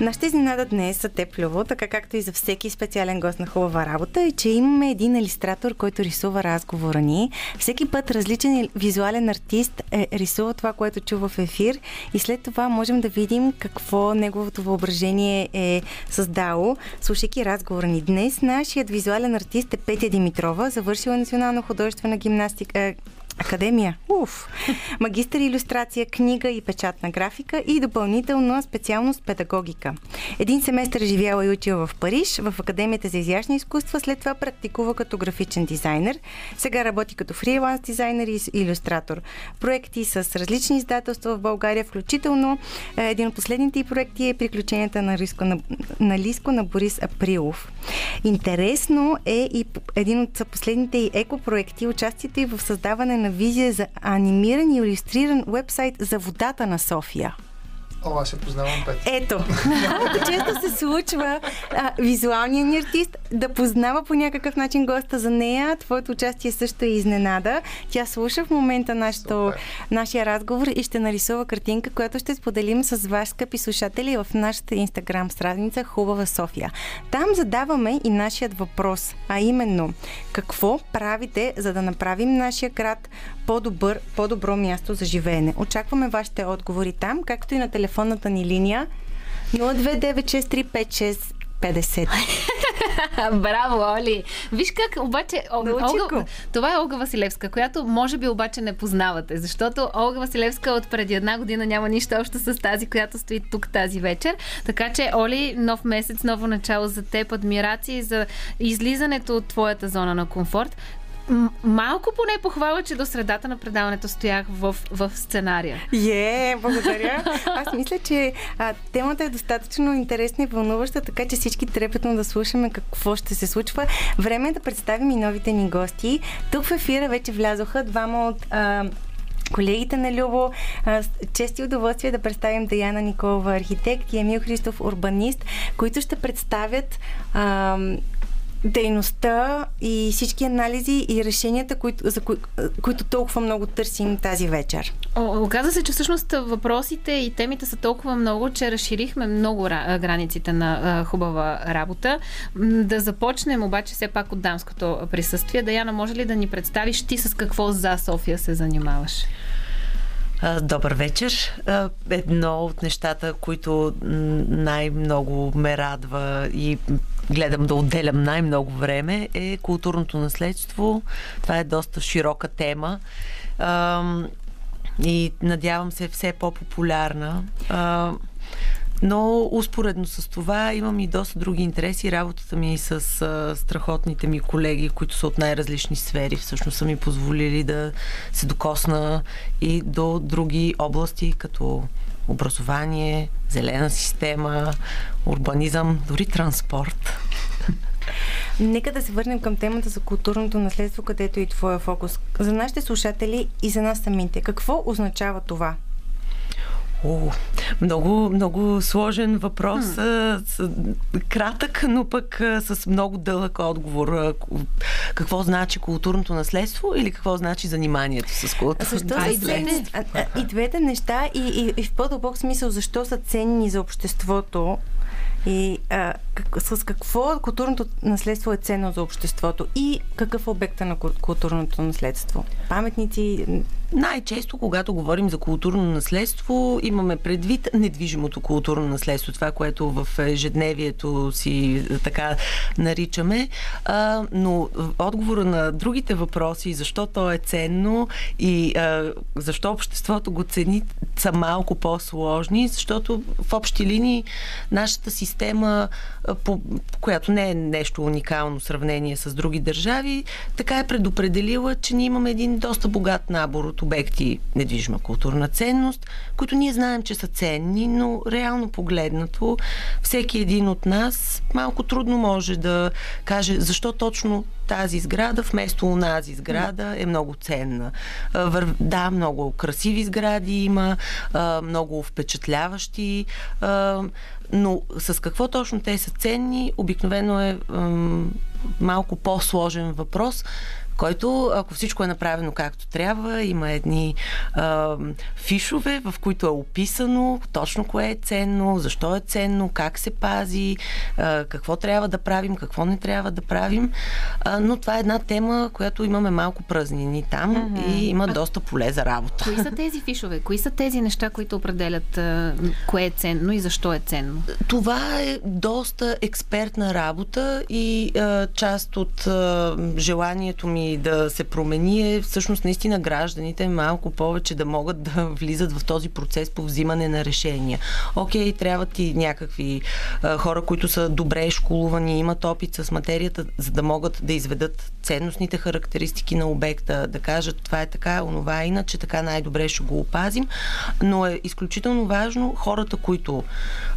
Нашата изненада днес са теб, Любо, така както и за всеки специален гост на хубава работа, е, че имаме един иллюстратор, който рисува разговора ни. Всеки път различен визуален артист е, рисува това, което чува в ефир и след това можем да видим какво неговото въображение е създало, слушайки разговора ни. Днес нашият визуален артист е Петя Димитрова, завършила национална художествена гимнастика, Академия. Уф. Магистър иллюстрация, книга и печатна графика и допълнителна специалност педагогика. Един семестър е живяла и учила в Париж, в Академията за изящни изкуства, след това практикува като графичен дизайнер. Сега работи като фриланс дизайнер и иллюстратор. Проекти с различни издателства в България, включително е, един от последните и проекти е Приключенията на, Риско, на, на Лиско на Борис Априлов. Интересно е и един от последните и екопроекти, участието и в създаване на визия за анимиран и иллюстриран вебсайт за водата на София. О, аз се познавам пет. Ето, често се случва а, визуалният ни артист да познава по някакъв начин госта за нея. Твоето участие също е изненада. Тя слуша в момента нашото, нашия разговор и ще нарисува картинка, която ще споделим с вас, скъпи слушатели, в нашата инстаграм страница Хубава София. Там задаваме и нашият въпрос, а именно какво правите, за да направим нашия град по-добър, по-добро място за живеене. Очакваме вашите отговори там, както и на телефонната ни линия 0296356 50. Браво, Оли! Виж как, обаче, Олга, това е Олга Василевска, която може би обаче не познавате, защото Олга Василевска от преди една година няма нищо общо с тази, която стои тук тази вечер. Така че, Оли, нов месец, ново начало за теб, адмирации за излизането от твоята зона на комфорт малко поне похвала, че до средата на предаването стоях в, в сценария. Е, yeah, благодаря. Аз мисля, че а, темата е достатъчно интересна и вълнуваща, така че всички трепетно да слушаме какво ще се случва. Време е да представим и новите ни гости. Тук в ефира вече влязоха двама от а, колегите на Любо. Чести удоволствие да представим Даяна Николова, архитект и Емил Христов, урбанист, които ще представят а, дейността и всички анализи и решенията, които, за кои, които толкова много търсим тази вечер. О, оказа се, че всъщност въпросите и темите са толкова много, че разширихме много границите на а, хубава работа. Да започнем обаче все пак от дамското присъствие. Даяна, може ли да ни представиш ти с какво за София се занимаваш? Добър вечер. Едно от нещата, които най-много ме радва и гледам да отделям най-много време е културното наследство. Това е доста широка тема и надявам се все по-популярна. Но успоредно с това имам и доста други интереси. Работата ми с а, страхотните ми колеги, които са от най-различни сфери, всъщност са ми позволили да се докосна и до други области, като образование, зелена система, урбанизъм, дори транспорт. Нека да се върнем към темата за културното наследство, където е и твоя фокус. За нашите слушатели и за нас самите, какво означава това? О, много, много сложен въпрос. Hmm. Кратък, но пък с много дълъг отговор. Какво значи културното наследство или какво значи заниманието с културното наследство? И двете неща и, и, и в по-дълбок смисъл защо са ценни за обществото и а, как, с какво културното наследство е ценно за обществото и какъв е обекта на културното наследство? Паметници, най-често, когато говорим за културно наследство, имаме предвид недвижимото културно наследство, това, което в ежедневието си така наричаме. А, но отговора на другите въпроси, защо то е ценно и а, защо обществото го цени, са малко по-сложни, защото в общи линии нашата система, по, която не е нещо уникално в сравнение с други държави, така е предопределила, че ние имаме един доста богат набор от обекти недвижима културна ценност, които ние знаем, че са ценни, но реално погледнато всеки един от нас малко трудно може да каже защо точно тази сграда вместо онази сграда е много ценна. Да, много красиви сгради има, много впечатляващи, но с какво точно те са ценни, обикновено е малко по-сложен въпрос който, ако всичко е направено както трябва, има едни а, фишове, в които е описано точно кое е ценно, защо е ценно, как се пази, а, какво трябва да правим, какво не трябва да правим. А, но това е една тема, която имаме малко празнини там mm-hmm. и има доста поле за работа. Кои са тези фишове? Кои са тези неща, които определят а, кое е ценно и защо е ценно? Това е доста експертна работа и а, част от а, желанието ми да се промени е всъщност наистина гражданите малко повече да могат да влизат в този процес по взимане на решения. Окей, трябва ти някакви а, хора, които са добре школувани, имат опит с материята, за да могат да изведат ценностните характеристики на обекта, да кажат това е така, онова е иначе, така най-добре ще го опазим. Но е изключително важно хората, които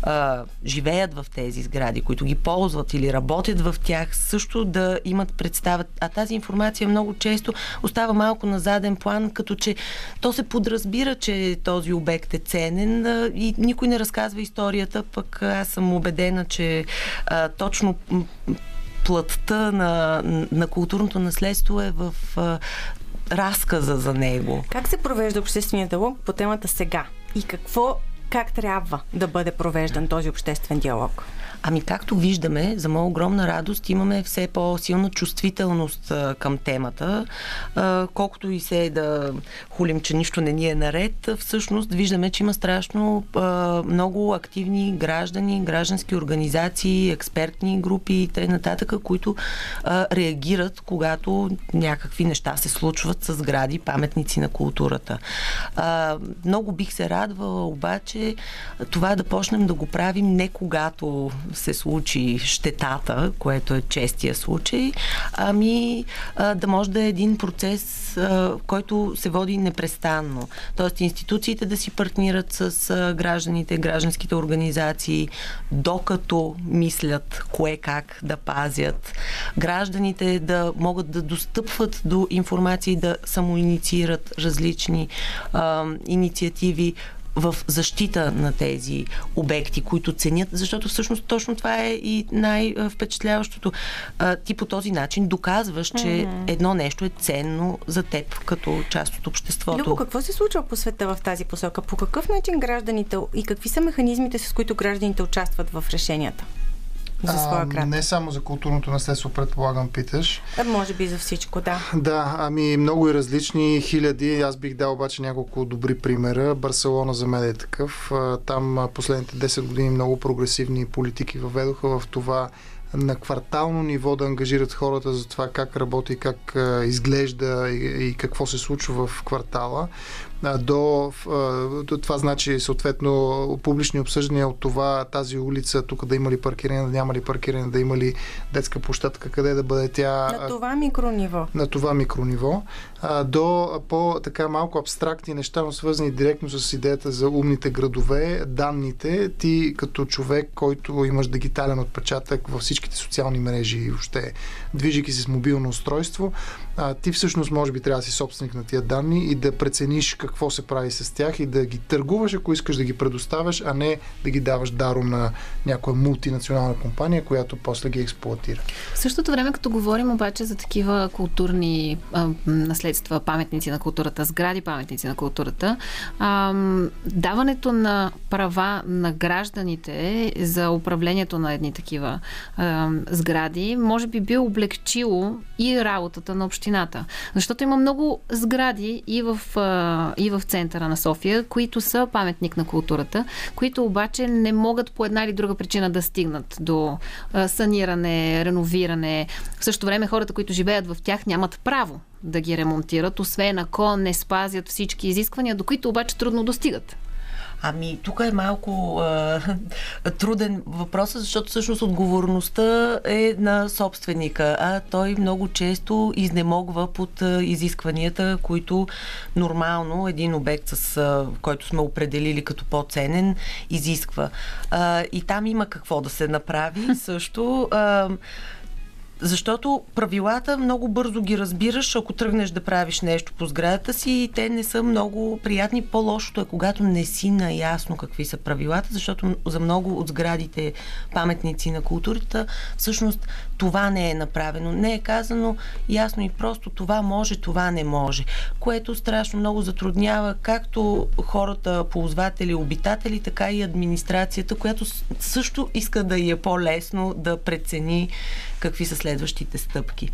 а, живеят в тези сгради, които ги ползват или работят в тях, също да имат представа. А тази информация много често остава малко на заден план, като че то се подразбира, че този обект е ценен и никой не разказва историята, пък аз съм убедена, че а, точно плътта на, на културното наследство е в а, разказа за него. Как се провежда обществения диалог по темата сега? И какво, как трябва да бъде провеждан този обществен диалог? Ами както виждаме, за моя огромна радост имаме все по-силна чувствителност а, към темата. А, колкото и се да хулим, че нищо не ни е наред, всъщност виждаме, че има страшно а, много активни граждани, граждански организации, експертни групи и т.н., които а, реагират, когато някакви неща се случват с гради, паметници на културата. А, много бих се радвала обаче това да почнем да го правим не когато се случи щетата, което е честия случай, ами да може да е един процес, който се води непрестанно. Тоест институциите да си партнират с гражданите, гражданските организации, докато мислят кое как да пазят. Гражданите да могат да достъпват до информация и да самоинициират различни а, инициативи в защита на тези обекти, които ценят, защото всъщност точно това е и най-впечатляващото. Ти по този начин доказваш, че mm-hmm. едно нещо е ценно за теб като част от обществото. Любо, какво се случва по света в тази посока? По какъв начин гражданите и какви са механизмите, с които гражданите участват в решенията? За своя град. Не само за културното наследство, предполагам, питаш. А, може би за всичко, да. Да, ами много и различни хиляди. Аз бих дал обаче няколко добри примера. Барселона за мен е такъв. Там последните 10 години много прогресивни политики въведоха в това на квартално ниво да ангажират хората за това как работи, как изглежда и, и какво се случва в квартала до, до това значи съответно публични обсъждания от това тази улица тук да има ли паркиране, да няма ли паркиране, да има ли детска площадка, къде да бъде тя. На това микрониво. На това микрониво. До по така малко абстрактни неща, но свързани директно с идеята за умните градове, данните, ти като човек, който имаш дигитален отпечатък във всичките социални мрежи и въобще движики се с мобилно устройство, ти всъщност може би трябва да си собственик на тия данни и да прецениш какво се прави с тях и да ги търгуваш, ако искаш да ги предоставяш, а не да ги даваш даром на някоя мултинационална компания, която после ги експлуатира. В същото време, като говорим обаче за такива културни а, наследства, паметници на културата, сгради паметници на културата, а, даването на права на гражданите за управлението на едни такива а, сгради, може би би облегчило и работата на общината. Защото има много сгради и в и в центъра на София, които са паметник на културата, които обаче не могат по една или друга причина да стигнат до саниране, реновиране. В същото време хората, които живеят в тях, нямат право да ги ремонтират, освен ако не спазят всички изисквания, до които обаче трудно достигат. Ами, тук е малко а, труден въпрос, защото всъщност отговорността е на собственика, а той много често изнемогва под изискванията, които нормално един обект, с а, който сме определили като по-ценен, изисква. А, и там има какво да се направи също. А, защото правилата много бързо ги разбираш, ако тръгнеш да правиш нещо по сградата си и те не са много приятни. По-лошото е, когато не си наясно какви са правилата, защото за много от сградите паметници на културата всъщност това не е направено. Не е казано ясно и просто това може, това не може, което страшно много затруднява както хората, ползватели, обитатели, така и администрацията, която също иска да е по-лесно да прецени какви са следващите стъпки.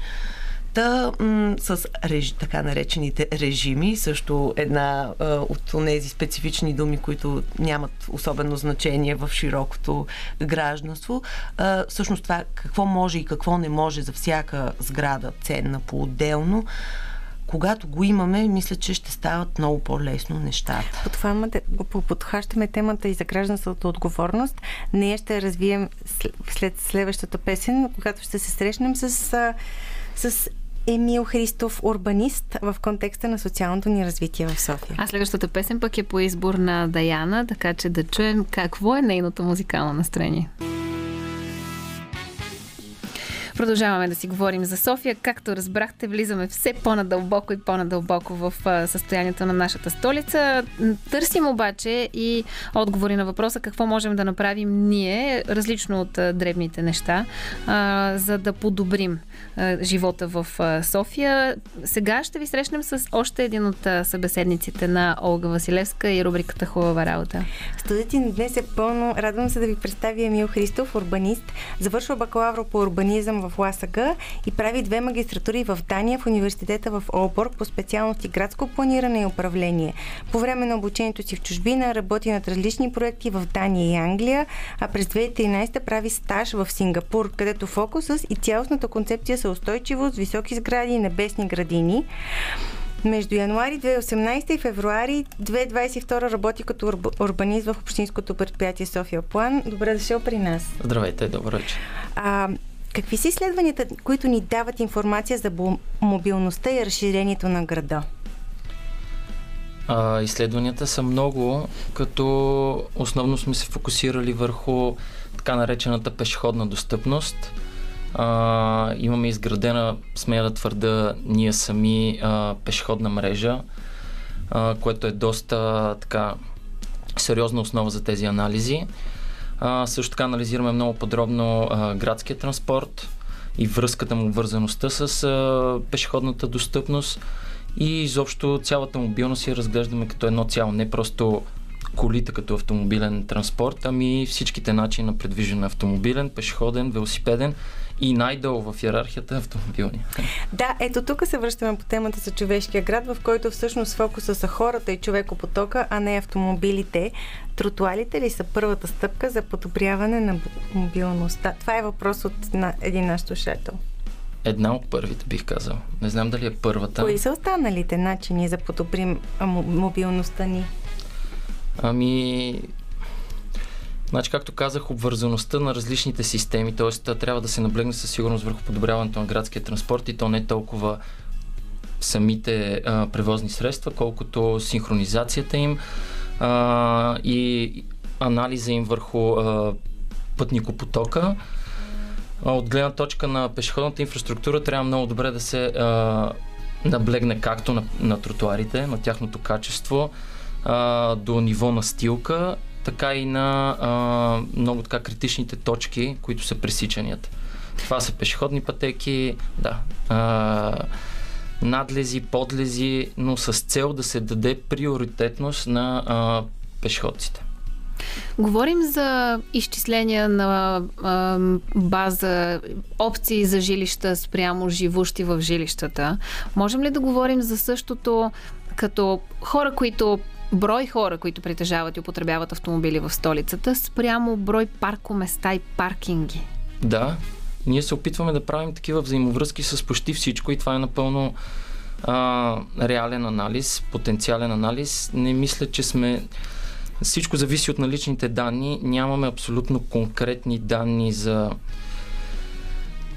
Та, м- с реж, така наречените режими, също една а, от тези специфични думи, които нямат особено значение в широкото гражданство. А, всъщност това какво може и какво не може за всяка сграда ценна по-отделно когато го имаме, мисля, че ще стават много по-лесно нещата. Подхващаме темата и за гражданската отговорност. Ние ще развием след следващата песен, когато ще се срещнем с, с Емил Христов, урбанист в контекста на социалното ни развитие в София. А следващата песен пък е по избор на Даяна, така че да чуем какво е нейното музикално настроение. Продължаваме да си говорим за София. Както разбрахте, влизаме все по-надълбоко и по-надълбоко в състоянието на нашата столица. Търсим обаче и отговори на въпроса какво можем да направим ние, различно от дребните неща, за да подобрим живота в София. Сега ще ви срещнем с още един от събеседниците на Олга Василевска и рубриката Хубава работа. Студията ни днес е пълно. Радвам се да ви представя Емил Христов, урбанист. Завършва бакалавро по урбанизъм в Ласага и прави две магистратури в Дания в университета в Олборг по специалности градско планиране и управление. По време на обучението си в чужбина работи над различни проекти в Дания и Англия, а през 2013 прави стаж в Сингапур, където фокусът и цялостната концепция са устойчивост, високи сгради и небесни градини. Между януари 2018 и февруари 2022 работи като урбанист в Общинското предприятие София План. Добре дошъл при нас. Здравейте, добър вечер. Какви са изследванията, които ни дават информация за мобилността и разширението на града? А, изследванията са много, като основно сме се фокусирали върху така наречената пешеходна достъпност. А, имаме изградена, смея да твърда, ние сами а, пешеходна мрежа, а, което е доста така сериозна основа за тези анализи. А, също така анализираме много подробно а, градския транспорт и връзката му, вързаността с а, пешеходната достъпност. И изобщо цялата мобилност я разглеждаме като едно цяло, не просто колите като автомобилен транспорт, ами всичките начини на предвиждане автомобилен, пешеходен, велосипеден и най-долу в иерархията автомобилния. Да, ето тук се връщаме по темата за човешкия град, в който всъщност фокуса са хората и човекопотока, а не автомобилите. Тротуалите ли са първата стъпка за подобряване на мобилността? Това е въпрос от на един наш слушател. Една от първите, бих казал. Не знам дали е първата. Кои са останалите начини за подобрим мобилността ни? Ами, Значи, както казах, обвързаността на различните системи, т.е. трябва да се наблегне със сигурност върху подобряването на градския транспорт и то не толкова самите а, превозни средства, колкото синхронизацията им а, и анализа им върху а, пътникопотока. От гледна точка на пешеходната инфраструктура трябва много добре да се а, наблегне както на, на тротуарите, на тяхното качество, а, до ниво на стилка, така и на а, много така критичните точки, които са пресичанията. Това са пешеходни пътеки, да, а, надлези, подлези, но с цел да се даде приоритетност на а, пешеходците. Говорим за изчисления на а, база, опции за жилища спрямо живущи в жилищата. Можем ли да говорим за същото като хора, които брой хора, които притежават и употребяват автомобили в столицата, спрямо брой паркоместа и паркинги. Да, ние се опитваме да правим такива взаимовръзки с почти всичко и това е напълно а, реален анализ, потенциален анализ. Не мисля, че сме. Всичко зависи от наличните данни. Нямаме абсолютно конкретни данни за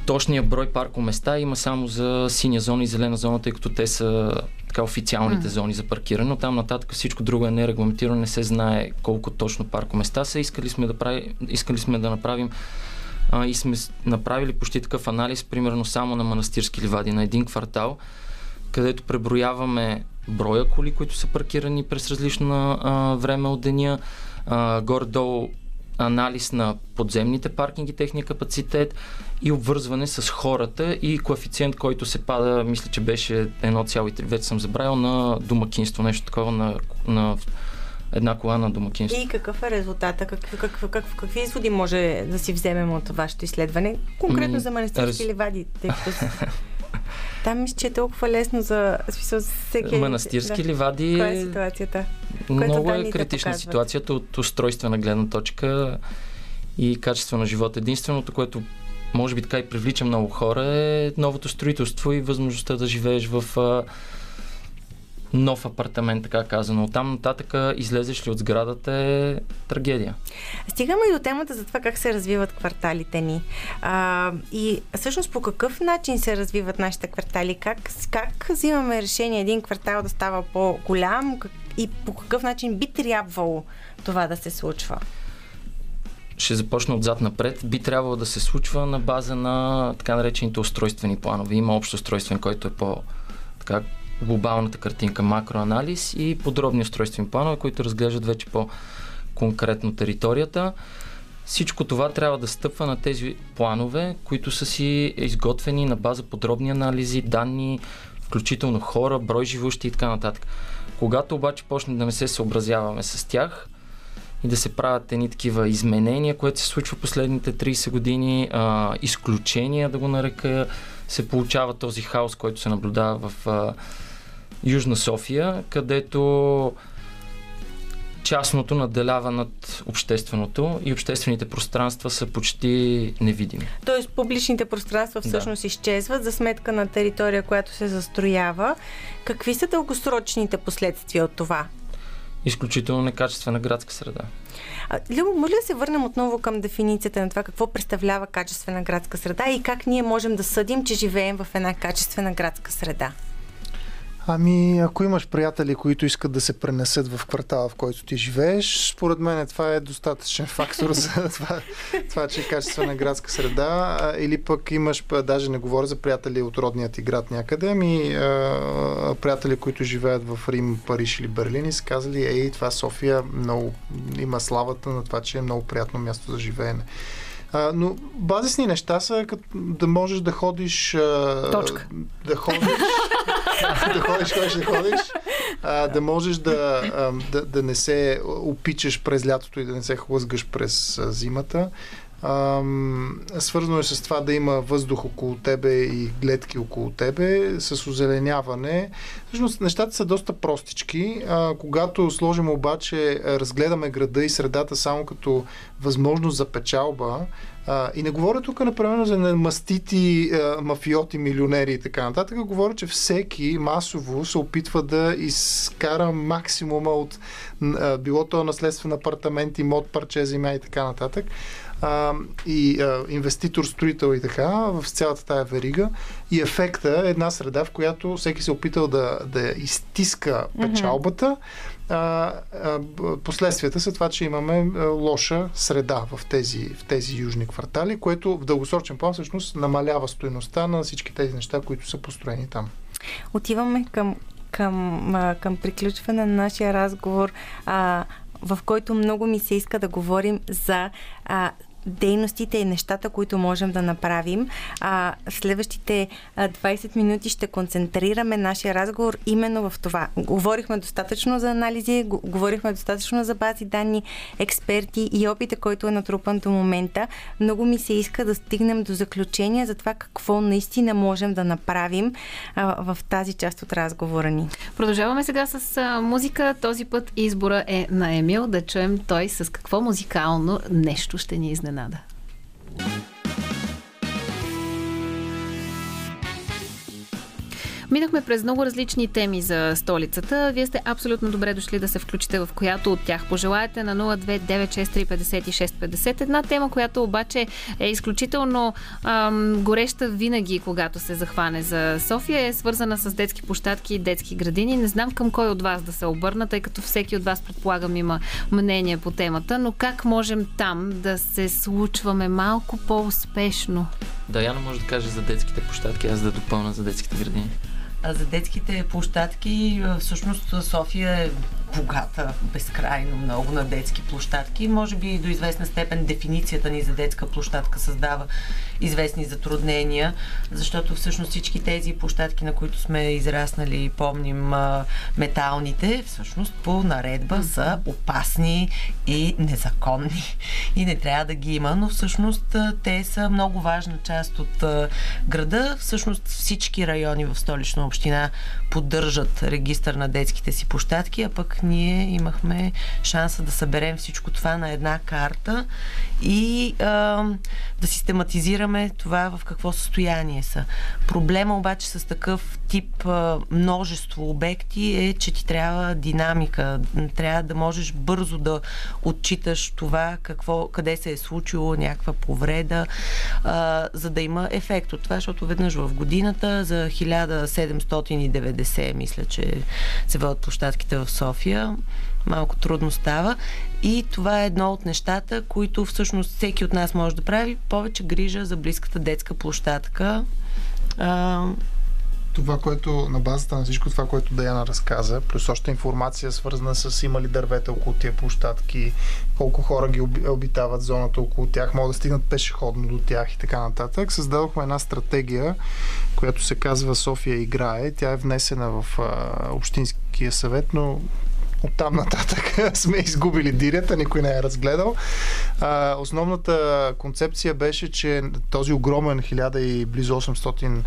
точния брой паркоместа. Има само за синя зона и зелена зона, тъй като те са така официалните mm. зони за паркиране, но там нататък всичко друго е нерегламентирано, не се знае колко точно паркоместа са. Искали сме да, прави, искали сме да направим а, и сме направили почти такъв анализ, примерно само на манастирски ливади, на един квартал, където преброяваме броя коли, които са паркирани през различно а, време от деня, горе-долу анализ на подземните паркинги, техния капацитет и обвързване с хората и коефициент, който се пада, мисля, че беше 1,3, вече съм забравил, на домакинство, нещо такова на, на една кола на домакинство. И какъв е резултата? Как, как, как, как, какви изводи може да си вземем от вашето изследване? Конкретно ми, за манастирски раз... ливади, тъй като там мисля, че е толкова лесно за смисъл, всеки... Манастирски да. ливади... Каква е ситуацията? Много е критична ситуацията от устройствена гледна точка и качество на живота. Единственото, което може би така и привлича много хора е новото строителство и възможността да живееш в а, нов апартамент, така казано. От там нататък излезеш ли от сградата е трагедия. Стигаме и до темата за това как се развиват кварталите ни. А, и всъщност по какъв начин се развиват нашите квартали? Как, как взимаме решение един квартал да става по-голям и по какъв начин би трябвало това да се случва? ще започна отзад напред, би трябвало да се случва на база на така наречените устройствени планове. Има общ устройствен, който е по така глобалната картинка, макроанализ и подробни устройствени планове, които разглеждат вече по-конкретно територията. Всичко това трябва да стъпва на тези планове, които са си изготвени на база подробни анализи, данни, включително хора, брой живущи и така нататък. Когато обаче почне да не се съобразяваме с тях, и да се правят едни такива изменения, което се случва последните 30 години, а, изключения да го нарека, се получава този хаос, който се наблюдава в а, Южна София, където частното наделява над общественото и обществените пространства са почти невидими. Тоест публичните пространства всъщност да. изчезват за сметка на територия, която се застроява. Какви са дългосрочните последствия от това? изключително некачествена градска среда. Любо, може ли да се върнем отново към дефиницията на това какво представлява качествена градска среда и как ние можем да съдим, че живеем в една качествена градска среда? Ами, ако имаш приятели, които искат да се пренесат в квартала, в който ти живееш, според мен това е достатъчен фактор за това, това че е качествена градска среда. Или пък имаш, даже не говоря за приятели от родният ти град някъде, ами приятели, които живеят в Рим, Париж или Берлин и са казали, ей, това София много има славата на това, че е много приятно място за живеене. А, но базисни неща са като да можеш да ходиш... А, Точка. Да ходиш... да ходиш, ходиш, да ходиш. А, да можеш да, а, да, да не се опичаш през лятото и да не се хлъзгаш през а, зимата. Свързано е с това да има въздух около тебе и гледки около тебе, с озеленяване. Всъщност нещата са доста простички. А, когато сложим обаче, разгледаме града и средата само като възможност за печалба, а, и не говоря тук, например, за мастити, а, мафиоти, милионери и така нататък. Говоря, че всеки масово се опитва да изкара максимума от а, било то наследствен апартамент, имот, парче, земя и така нататък а, и а, инвеститор, строител и така, в цялата тая верига. И ефекта е една среда, в която всеки се е опитал да, да изтиска печалбата. А, а, последствията са това, че имаме а, лоша среда в тези, в тези южни квартали, което в дългосрочен план всъщност намалява стоеността на всички тези неща, които са построени там. Отиваме към, към, към приключване на нашия разговор. А, в който много ми се иска да говорим за а, дейностите и нещата, които можем да направим. А, следващите а, 20 минути ще концентрираме нашия разговор именно в това. Говорихме достатъчно за анализи, говорихме достатъчно за бази данни, експерти и опита, който е натрупан до момента. Много ми се иска да стигнем до заключение за това какво наистина можем да направим а, в тази част от разговора ни. Продължаваме сега с а, музика. Този път избора е на Емил. Да чуем той с какво музикално нещо ще ни изненада изненада. Минахме през много различни теми за столицата. Вие сте абсолютно добре дошли да се включите в която от тях пожелаете на 029635650. Една тема, която обаче е изключително ам, гореща винаги, когато се захване за София, е свързана с детски площадки и детски градини. Не знам към кой от вас да се обърна, тъй като всеки от вас, предполагам, има мнение по темата, но как можем там да се случваме малко по-успешно? Даяна може да каже за детските площадки, аз да допълна за детските градини. За детските площадки, всъщност София е богата безкрайно много на детски площадки. Може би до известна степен дефиницията ни за детска площадка създава известни затруднения, защото всъщност всички тези площадки, на които сме израснали и помним металните, всъщност по наредба са опасни и незаконни и не трябва да ги има, но всъщност те са много важна част от града. Всъщност всички райони в столична община поддържат регистър на детските си площадки, а пък ние имахме шанса да съберем всичко това на една карта и а, да систематизираме това в какво състояние са. Проблема обаче с такъв тип а, множество обекти е, че ти трябва динамика. Трябва да можеш бързо да отчиташ това, какво, къде се е случило някаква повреда, а, за да има ефект от това, защото веднъж в годината за 1790, мисля, че се водят площадките в София, малко трудно става. И това е едно от нещата, които всъщност всеки от нас може да прави. Повече грижа за близката детска площадка. А, това, което на базата на всичко това, което Даяна разказа, плюс още информация свързана с има ли дървета около тия площадки, колко хора ги обитават зоната около тях, могат да стигнат пешеходно до тях и така нататък, създадохме една стратегия, която се казва София играе. Тя е внесена в а, Общинския съвет, но оттам нататък сме изгубили дирята, никой не е разгледал. А, основната концепция беше, че този огромен 1000 и близо 800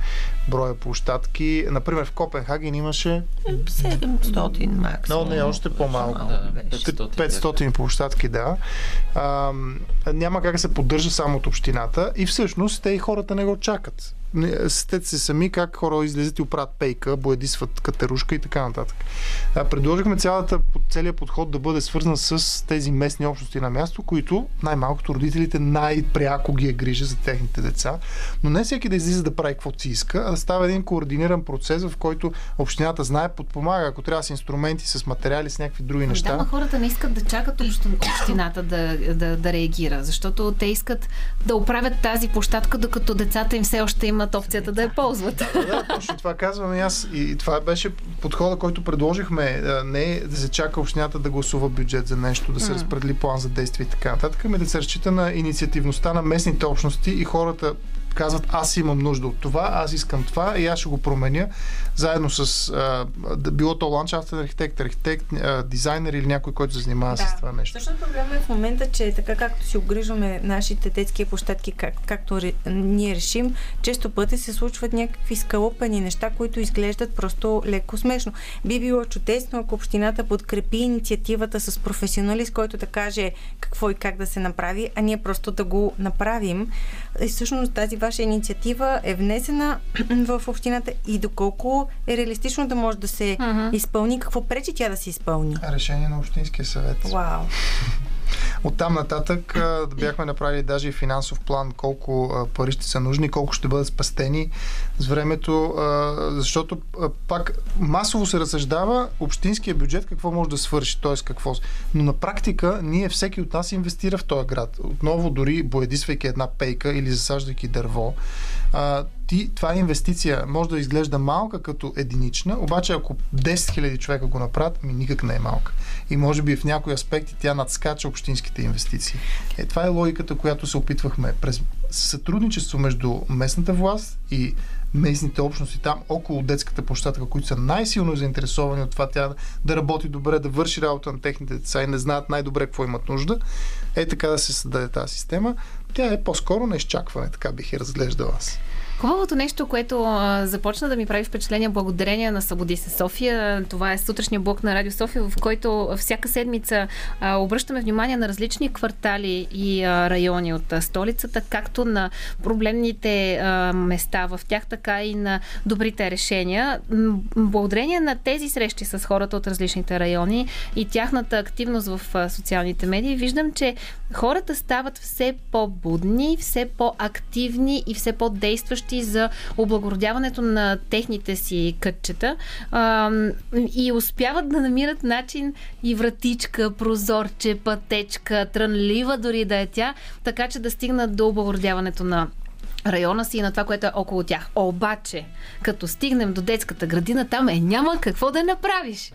броя площадки, например в Копенхаген имаше 700 максимум. Но не, още по-малко. Да, 500, 500 площадки, да. А, няма как да се поддържа само от общината и всъщност те и хората не го чакат. Сетете се сами как хора излизат и оправят пейка, боядисват катерушка и така нататък. А, предложихме цялата, целият подход да бъде свързан с тези местни общности на място, които най-малкото родителите най-пряко ги е грижа за техните деца. Но не всеки да излиза да прави каквото си иска, а да става един координиран процес, в който общината знае, подпомага, ако трябва с инструменти, с материали, с някакви други неща. Да, но хората не искат да чакат общината да, да, да реагира, защото те искат да оправят тази площадка, докато децата им все още имат опцията да я ползват. Да, да, точно това казвам и аз. И това беше подхода, който предложихме. Не да се чака общината да гласува бюджет за нещо, да се разпредели план за действие и така нататък, ами да се разчита на инициативността на местните общности и хората казват, аз имам нужда от това, аз искам това и аз ще го променя, заедно с а, било то ландшафтен архитект, архитект, а, дизайнер или някой, който се занимава да. с това нещо. Също проблема е в момента, че така както си обгрижваме нашите детски площадки, как, както ре, ние решим, често пъти се случват някакви скалъпани неща, които изглеждат просто леко смешно. Би било чудесно, ако общината подкрепи инициативата с професионалист, който да каже какво и как да се направи, а ние просто да го направим. И всъщност тази ваша инициатива е внесена в общината и доколко е реалистично да може да се uh-huh. изпълни, какво пречи тя да се изпълни? Решение на Общинския съвет. Вау. От там нататък бяхме направили даже и финансов план колко пари ще са нужни, колко ще бъдат спастени с времето, защото пак масово се разсъждава общинския бюджет какво може да свърши, т.е. какво. Но на практика ние всеки от нас инвестира в този град. Отново дори боядисвайки една пейка или засаждайки дърво, ти, това е инвестиция. Може да изглежда малка като единична, обаче ако 10 000 човека го направят, ми никак не е малка. И може би в някои аспекти тя надскача общинските инвестиции. Е, това е логиката, която се опитвахме през сътрудничество между местната власт и местните общности там около детската площадка, които са най-силно заинтересовани от това тя да работи добре, да върши работа на техните деца и не знаят най-добре какво имат нужда. Е така да се създаде тази система. Тя е по-скоро на изчакване, така бих я разглеждал аз. Хубавото нещо, което а, започна да ми прави впечатление благодарение на Събуди се София, това е сутрешния блок на Радио София, в който всяка седмица а, обръщаме внимание на различни квартали и а, райони от а, столицата, както на проблемните а, места в тях, така и на добрите решения. Благодарение на тези срещи с хората от различните райони и тяхната активност в а, социалните медии, виждам, че хората стават все по-будни, все по-активни и все по-действащи помощи за облагородяването на техните си кътчета а, и успяват да намират начин и вратичка, прозорче, пътечка, трънлива дори да е тя, така че да стигнат до облагородяването на района си и на това, което е около тях. Обаче, като стигнем до детската градина, там е няма какво да направиш.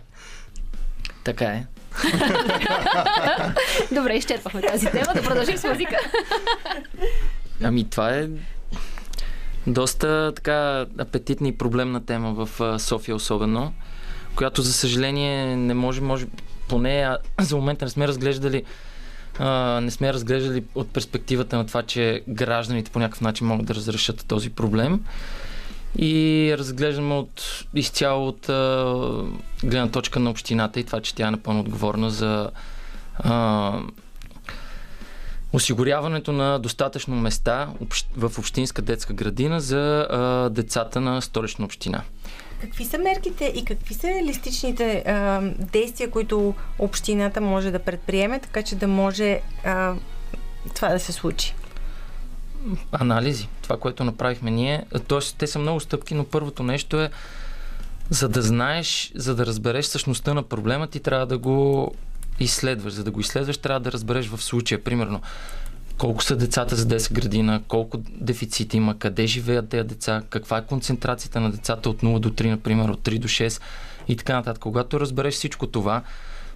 Така е. Добре, изчерпахме тази тема. Да продължим с музика. Ами това е доста така апетитна и проблемна тема в София особено, която за съжаление не може, може поне за момента не сме разглеждали а, не сме разглеждали от перспективата на това, че гражданите по някакъв начин могат да разрешат този проблем. И разглеждаме от, изцяло от а, гледна точка на общината и това, че тя е напълно отговорна за а, осигуряването на достатъчно места в общинска детска градина за а, децата на столична община. Какви са мерките и какви са реалистичните а, действия, които общината може да предприеме, така че да може а, това да се случи? Анализи. Това, което направихме ние. Тоест, те са много стъпки, но първото нещо е за да знаеш, за да разбереш същността на проблема, ти трябва да го изследваш. За да го изследваш, трябва да разбереш в случая, примерно, колко са децата за 10 градина, колко дефицит има, къде живеят тези деца, каква е концентрацията на децата от 0 до 3, например, от 3 до 6 и така нататък. Когато разбереш всичко това,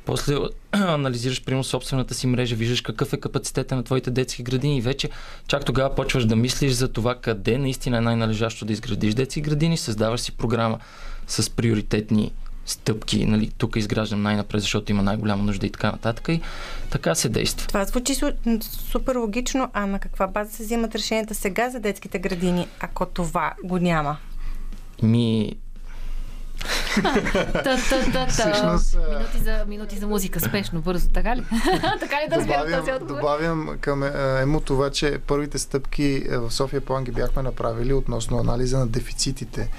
после анализираш, примерно, собствената си мрежа, виждаш какъв е капацитета на твоите детски градини и вече чак тогава почваш да мислиш за това къде наистина е най-належащо да изградиш детски градини, създаваш си програма с приоритетни стъпки, нали, тук изграждам най-напред, защото има най-голяма нужда и така нататък. И така се действа. Това звучи супер логично, а на каква база се взимат решенията сега за детските градини, ако това го няма? Ми, Минути за, минути за музика, спешно, бързо, така ли? така ли да разбирам този отговор? Добавям към емо това, че първите стъпки в София План ги бяхме направили относно анализа на дефицитите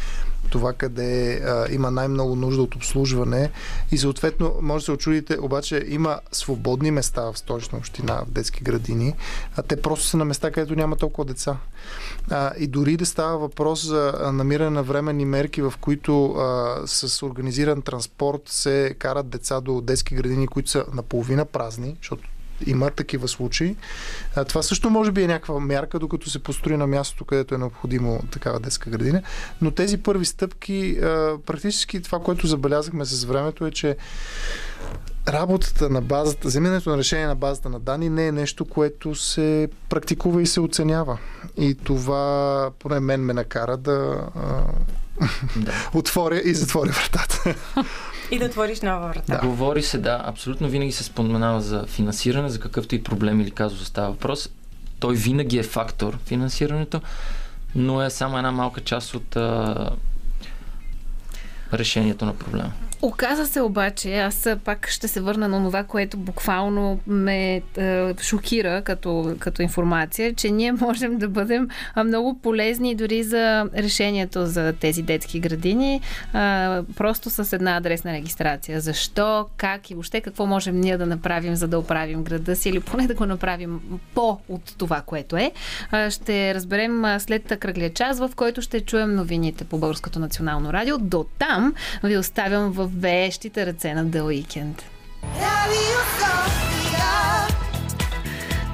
това къде а, има най-много нужда от обслужване и съответно може да се очудите, обаче има свободни места в столична община, в детски градини, а те просто са на места, където няма толкова деца. А, и дори да става въпрос за намиране на временни мерки, в които а, с организиран транспорт се карат деца до детски градини, които са наполовина празни, защото има такива случаи. А, това също може би е някаква мярка, докато се построи на мястото, където е необходимо такава детска градина. Но тези първи стъпки, а, практически това, което забелязахме с времето е, че работата на базата, вземането на решение на базата на данни не е нещо, което се практикува и се оценява. И това поне мен ме накара да, да. отворя и затворя вратата. И да отвориш нова врата. Да. Говори се, да, абсолютно винаги се споменава за финансиране, за какъвто и проблем или казус става въпрос. Той винаги е фактор, финансирането, но е само една малка част от а, решението на проблема. Оказа се обаче, аз пак ще се върна на това, което буквално ме е, шокира като, като информация, че ние можем да бъдем много полезни дори за решението за тези детски градини, е, просто с една адресна регистрация. Защо, как и въобще какво можем ние да направим, за да оправим града си или поне да го направим по от това, което е. Е, ще разберем след кръглия час, в който ще чуем новините по Българското национално радио. До там ви оставям в вещите ръце на The Weekend.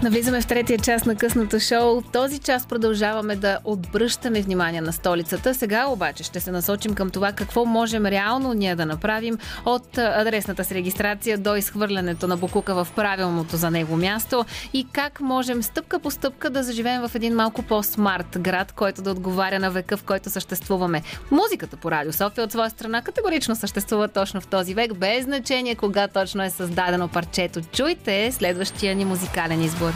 Навлизаме в третия част на късното шоу. Този час продължаваме да отбръщаме внимание на столицата. Сега обаче ще се насочим към това какво можем реално ние да направим от адресната си регистрация до изхвърлянето на Букука в правилното за него място и как можем стъпка по стъпка да заживеем в един малко по-смарт град, който да отговаря на века, в който съществуваме. Музиката по Радио София от своя страна категорично съществува точно в този век, без значение кога точно е създадено парчето. Чуйте следващия ни музикален избор.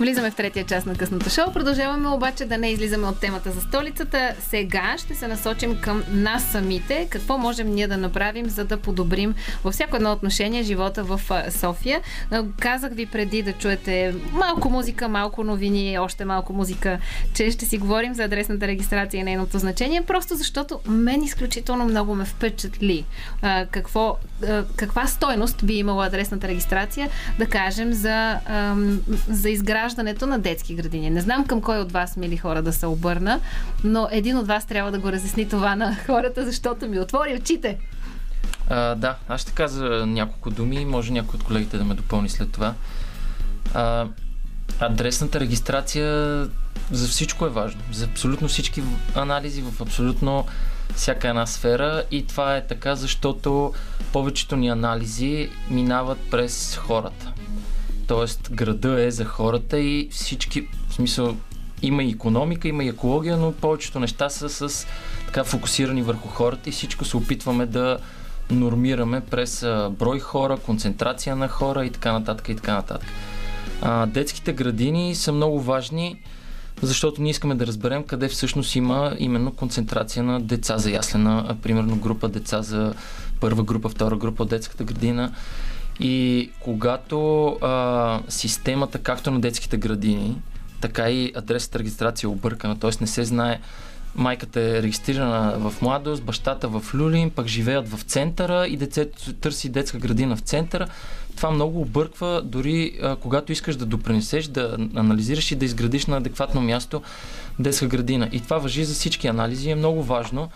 Влизаме в третия част на късното шоу. Продължаваме обаче да не излизаме от темата за столицата. Сега ще се насочим към нас самите. Какво можем ние да направим, за да подобрим във всяко едно отношение живота в София. Казах ви преди да чуете малко музика, малко новини, още малко музика, че ще си говорим за адресната регистрация и нейното значение, просто защото мен изключително много ме впечатли. Какво, каква стойност би имала адресната регистрация, да кажем, за, за изграждане изграждането на детски градини. Не знам към кой от вас, мили хора, да се обърна, но един от вас трябва да го разясни това на хората, защото ми отвори очите. А, да, аз ще кажа няколко думи, може някой от колегите да ме допълни след това. А, адресната регистрация за всичко е важно. За абсолютно всички анализи в абсолютно всяка една сфера и това е така, защото повечето ни анализи минават през хората. Тоест, града е за хората и всички, в смисъл, има и економика, има и екология, но повечето неща са с така фокусирани върху хората и всичко се опитваме да нормираме през брой хора, концентрация на хора и така нататък и така нататък. А, детските градини са много важни, защото ние искаме да разберем къде всъщност има именно концентрация на деца за яслена, примерно група деца за първа група, втора група от детската градина и когато а, системата, както на детските градини, така и адресата регистрация е объркана, т.е. не се знае майката е регистрирана в младост, бащата в Люлин, пък живеят в центъра и децето търси детска градина в центъра. Това много обърква, дори а, когато искаш да допринесеш, да анализираш и да изградиш на адекватно място детска градина. И това въжи за всички анализи, е много важно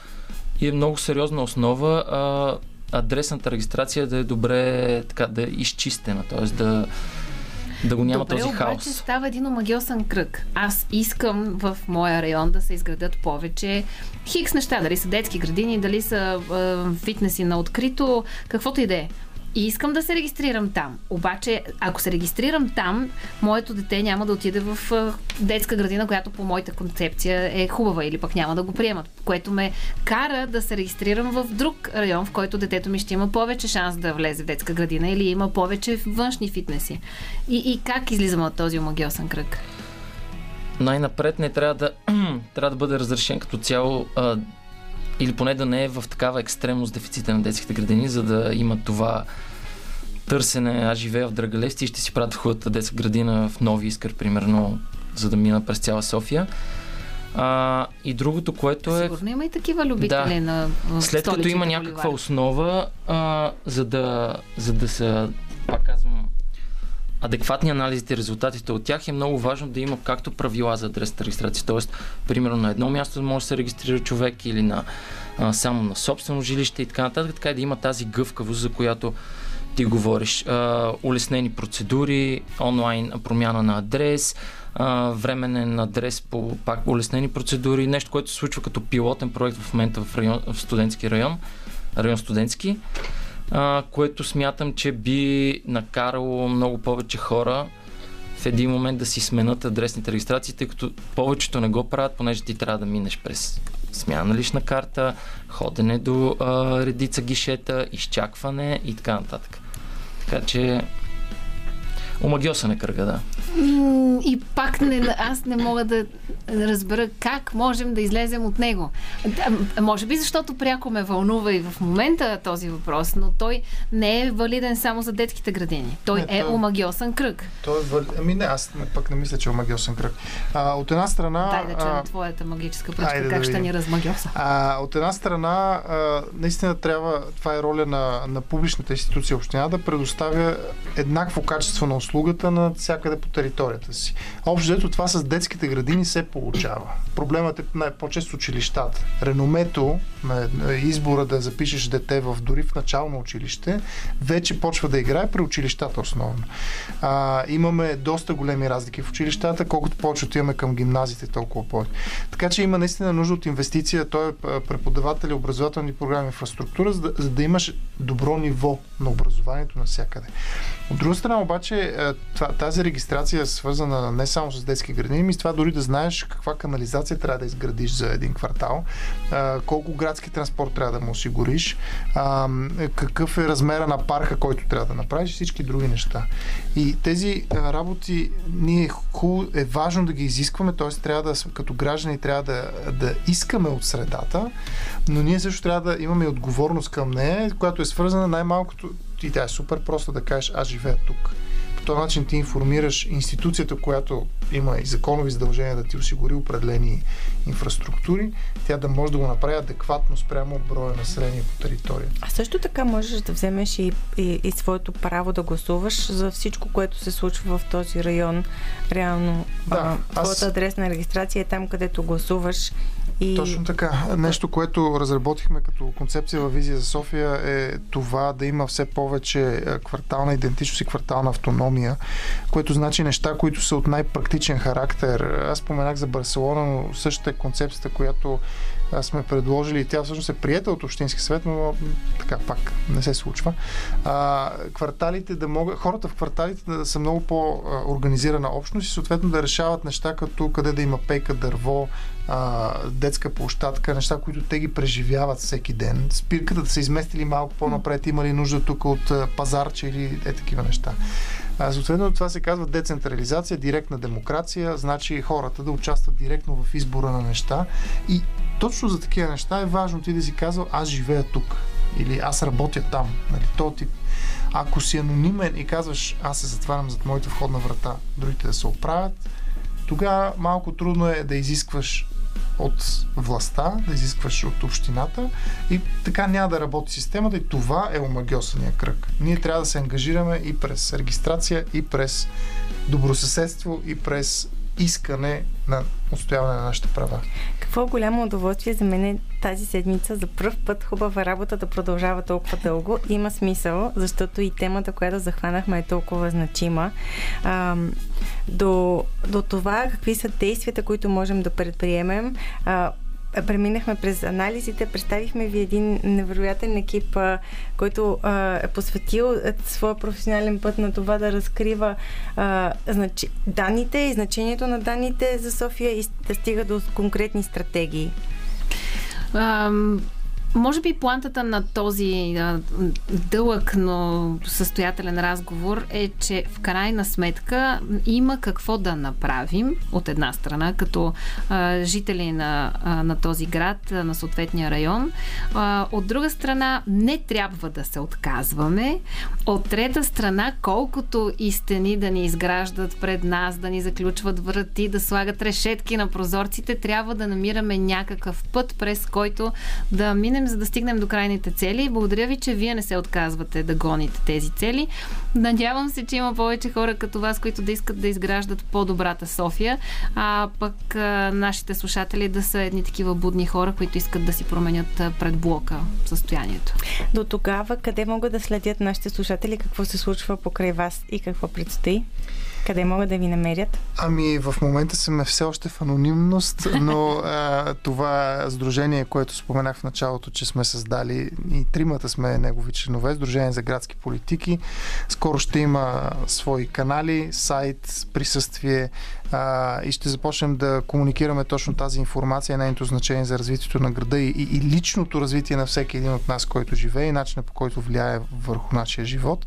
и е много сериозна основа. А, адресната регистрация да е добре така, да е изчистена, т.е. да, да го няма Добре, този хаос. обаче става един омагиосен кръг. Аз искам в моя район да се изградят повече хикс неща, дали са детски градини, дали са е, фитнеси на открито, каквото и да е. И искам да се регистрирам там. Обаче, ако се регистрирам там, моето дете няма да отиде в детска градина, която по моята концепция е хубава или пък няма да го приемат, което ме кара да се регистрирам в друг район, в който детето ми ще има повече шанс да влезе в детска градина или има повече външни фитнеси. И, и как излизаме от този омагиосен кръг? Най-напред не трябва да, трябва да бъде разрешен като цяло а, или поне да не е в такава екстремност дефицита на детските градини, за да има това търсене. Аз живея в Драгалевци и ще си правя хубавата детска градина в Нови Искър, примерно, за да мина през цяла София. А, и другото, което е... Сигурно има и такива любители да. на След като има някаква основа, а, за, да, за да са, пак казвам, адекватни анализите резултатите от тях е много важно да има както правила за адресната регистрация, т.е. примерно на едно място може да се регистрира човек или на, а, само на собствено жилище и така нататък, така и да има тази гъвкавост, за която ти говориш. А, улеснени процедури, онлайн промяна на адрес, а, временен адрес по пак улеснени процедури, нещо, което се случва като пилотен проект в момента в, район, в студентски район, район студентски което смятам, че би накарало много повече хора в един момент да си сменят адресните регистрации, тъй като повечето не го правят, понеже ти трябва да минеш през смяна на лична карта, ходене до а, редица гишета, изчакване и така нататък. Така че Омагиоса на кръга, да. И пак не, аз не мога да разбера как можем да излезем от него. Може би защото пряко ме вълнува и в момента този въпрос, но той не е валиден само за детските градини. Той не, е той, омагиосен кръг. Той е вали... Ами не, аз пък не мисля, че е омагиосен кръг. А, от една страна... Дай да чуем а... твоята магическа пръчка, как да ще ни размагиоса. А, от една страна, а, наистина трябва, това е роля на, на публичната институция община, да предоставя еднакво качество на услугата на всякъде по територията си. Общо ето това с детските градини се получава. Проблемът е най-по-често училищата. Реномето на избора да запишеш дете в дори в начално училище вече почва да играе при училищата основно. А, имаме доста големи разлики в училищата, колкото повече отиваме към гимназите, толкова повече. Така че има наистина нужда от инвестиция. Той е преподаватели, образователни програми, инфраструктура, за да, за да имаш добро ниво на образованието навсякъде. От друга страна обаче е, тази регистрация е свързана не само с детски градини, ми с това дори да знаеш каква канализация трябва да изградиш за един квартал, колко градски транспорт трябва да му осигуриш, какъв е размера на парка, който трябва да направиш и всички други неща. И тези работи ние е важно да ги изискваме, т.е. трябва да, като граждани трябва да, да искаме от средата, но ние също трябва да имаме отговорност към нея, която е свързана най-малкото и тя е супер просто да кажеш аз живея тук. По този начин ти информираш институцията, която има и законови задължения да ти осигури определени инфраструктури, тя да може да го направи адекватно спрямо броя население по територия. А също така можеш да вземеш и, и, и своето право да гласуваш за всичко, което се случва в този район. Реално, да, а, твоята аз... адресна регистрация е там, където гласуваш и... Точно така. Нещо, което разработихме като концепция във Визия за София е това да има все повече е, квартална идентичност и квартална автономия, което значи неща, които са от най-практичен характер. Аз споменах за Барселона, но същата е концепцията, която сме предложили тя всъщност е приета от Общински съвет, но така пак не се случва. А, кварталите да могат, хората в кварталите да са много по-организирана общност и съответно да решават неща като къде да има пейка, дърво, а, детска площадка, неща, които те ги преживяват всеки ден. Спирката да са изместили малко по-напред, има ли нужда тук от пазарче или е такива неща. А, съответно, това се казва децентрализация, директна демокрация, значи хората да участват директно в избора на неща. И точно за такива неща е важно ти да си казал, аз живея тук или аз работя там. Нали, то тип. Ако си анонимен и казваш, аз се затварям зад моята входна врата, другите да се оправят, тогава малко трудно е да изискваш от властта, да изискваш от общината и така няма да работи системата и това е омагиосания кръг. Ние трябва да се ангажираме и през регистрация, и през добросъседство, и през искане на устояване на нашите права. Какво голямо удоволствие за мен е тази седмица за първ път хубава работа да продължава толкова дълго. Има смисъл, защото и темата, която захванахме е толкова значима. А, до, до това какви са действията, които можем да предприемем. А, преминахме през анализите, представихме ви един невероятен екип, а, който а, е посветил своя професионален път на това да разкрива а, значи, данните и значението на данните за София и да стига до конкретни стратегии. Um, може би плантата на този а, дълъг, но състоятелен разговор е, че в крайна сметка има какво да направим от една страна, като а, жители на, а, на този град, на съответния район. А, от друга страна, не трябва да се отказваме. От трета страна, колкото и стени да ни изграждат пред нас, да ни заключват врати, да слагат решетки на прозорците, трябва да намираме някакъв път, през който да минем стигнем, за да стигнем до крайните цели. Благодаря ви, че вие не се отказвате да гоните тези цели. Надявам се, че има повече хора като вас, които да искат да изграждат по-добрата София, а пък нашите слушатели да са едни такива будни хора, които искат да си променят пред блока състоянието. До тогава, къде могат да следят нашите слушатели, какво се случва покрай вас и какво предстои? Къде могат да ви намерят? Ами, в момента сме все още в анонимност, но а, това сдружение, което споменах в началото, че сме създали и тримата сме негови членове, Сдружение за градски политики. Скоро ще има свои канали, сайт, присъствие а, и ще започнем да комуникираме точно тази информация, нейното значение за развитието на града и, и, и личното развитие на всеки един от нас, който живее и начина по който влияе върху нашия живот.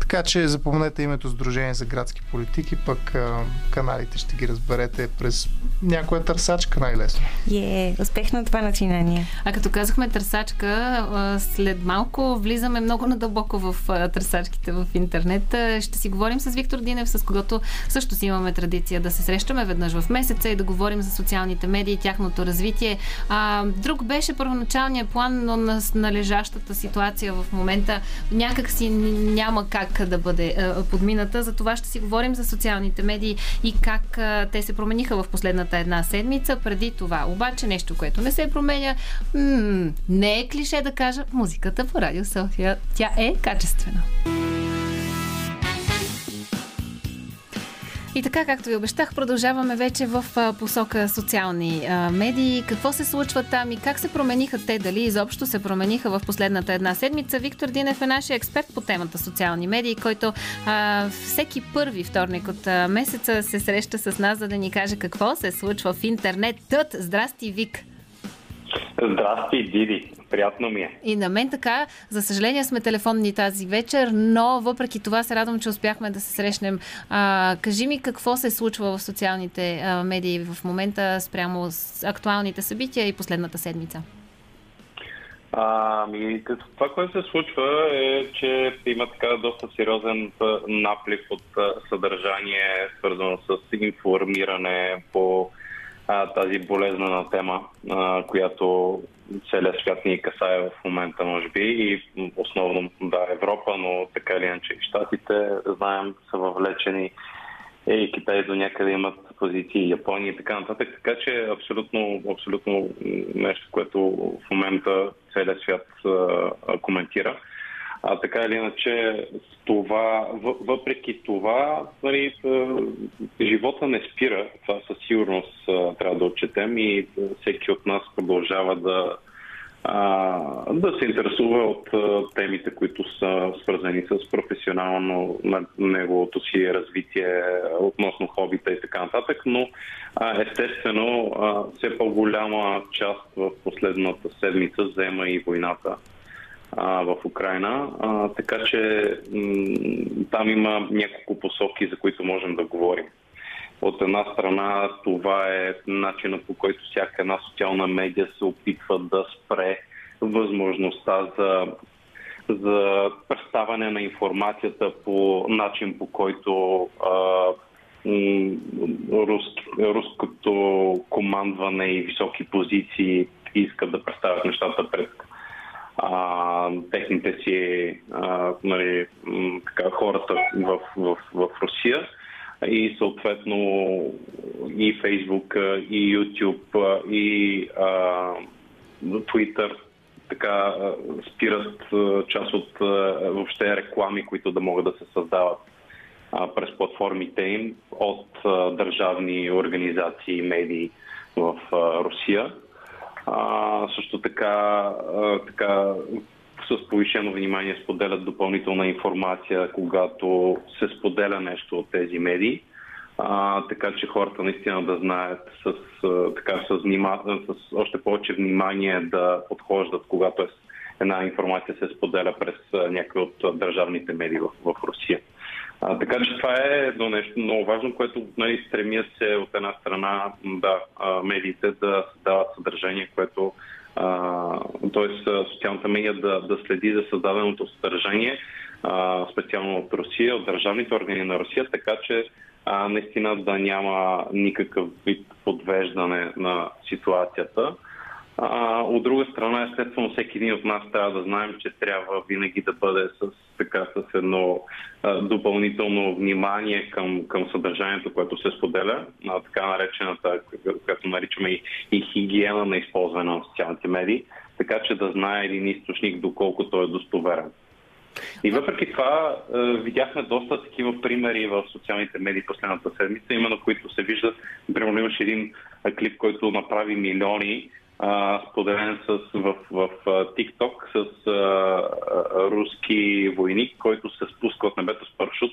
Така че запомнете името Сдружение за градски политики, пък а, каналите ще ги разберете през някоя търсачка най-лесно. Е, yeah, успех на това начинание. А като казахме търсачка, след малко влизаме много надълбоко в търсачките в интернет. Ще си говорим с Виктор Динев, с когото също си имаме традиция да се срещаме веднъж в месеца и да говорим за социалните медии, тяхното развитие. А, друг беше първоначалният план, но на належащата ситуация в момента някак си няма как да бъде а, подмината. За това ще си говорим за социалните медии и как а, те се промениха в последната една седмица. Преди това обаче нещо, което не се променя, м- не е клише да кажа, музиката по Радио София. Тя е качествена. И така, както ви обещах, продължаваме вече в посока социални медии. Какво се случва там и как се промениха те? Дали изобщо се промениха в последната една седмица? Виктор Динев е нашия експерт по темата социални медии, който а, всеки първи вторник от а, месеца се среща с нас, за да ни каже какво се случва в интернет. Тът! Здрасти, Вик! Здрасти, Диди. Приятно ми е. И на мен така, за съжаление сме телефонни тази вечер, но въпреки това се радвам, че успяхме да се срещнем. А, кажи ми какво се случва в социалните а, медии в момента спрямо с актуалните събития и последната седмица. Ами, това, което се случва е, че има така доста сериозен наплив от съдържание, свързано с информиране по а, тази болезнена тема, а, която целият свят ни касае в момента, може би, и основно да, Европа, но така или иначе и Штатите, знаем, са въвлечени е, и Китай до някъде имат позиции, Япония и така нататък. Така че абсолютно, абсолютно нещо, което в момента целият свят а, коментира. А така или иначе, това, въпреки това, нали, живота не спира. Това със сигурност трябва да отчетем и всеки от нас продължава да, да се интересува от темите, които са свързани с професионално на неговото си развитие относно хобита и така нататък, но естествено все по-голяма част в последната седмица взема и войната а, в Украина. А, така че м- там има няколко посоки, за които можем да говорим. От една страна това е начинът по който всяка една социална медия се опитва да спре възможността за, за представяне на информацията по начин по който а, руски, руското командване и високи позиции искат да представят нещата пред а, техните си а, нали, така, хората в, в, в Русия и съответно и Фейсбук, и YouTube, и а, Twitter така спират част от въобще реклами, които да могат да се създават през платформите им от държавни организации и медии в Русия. А, също така, а, така с повишено внимание споделят допълнителна информация, когато се споделя нещо от тези медии. А, така че хората наистина да знаят с, така, с, внима, с още повече внимание да подхождат, когато е, една информация се споделя през някои от държавните медии в, в Русия. А, така че това е едно нещо много важно, което нали, стремя се от една страна да, медиите да дават съдържание, което т.е. социалната медия да, да следи за създаденото съдържание, а, специално от Русия, от държавните органи на Русия, така че а, наистина да няма никакъв вид подвеждане на ситуацията. А, от друга страна, естествено, всеки един от нас трябва да знаем, че трябва винаги да бъде с, така, с едно а, допълнително внимание към, към съдържанието, което се споделя, а, така наречената, която наричаме и, и хигиена на използване на социалните медии, така че да знае един източник доколко той е достоверен. И въпреки това видяхме доста такива примери в социалните медии последната седмица, именно които се виждат. Например, имаше един клип, който направи милиони споделен с, в, в, в TikTok с а, руски войник, който се спуска от небето с парашут.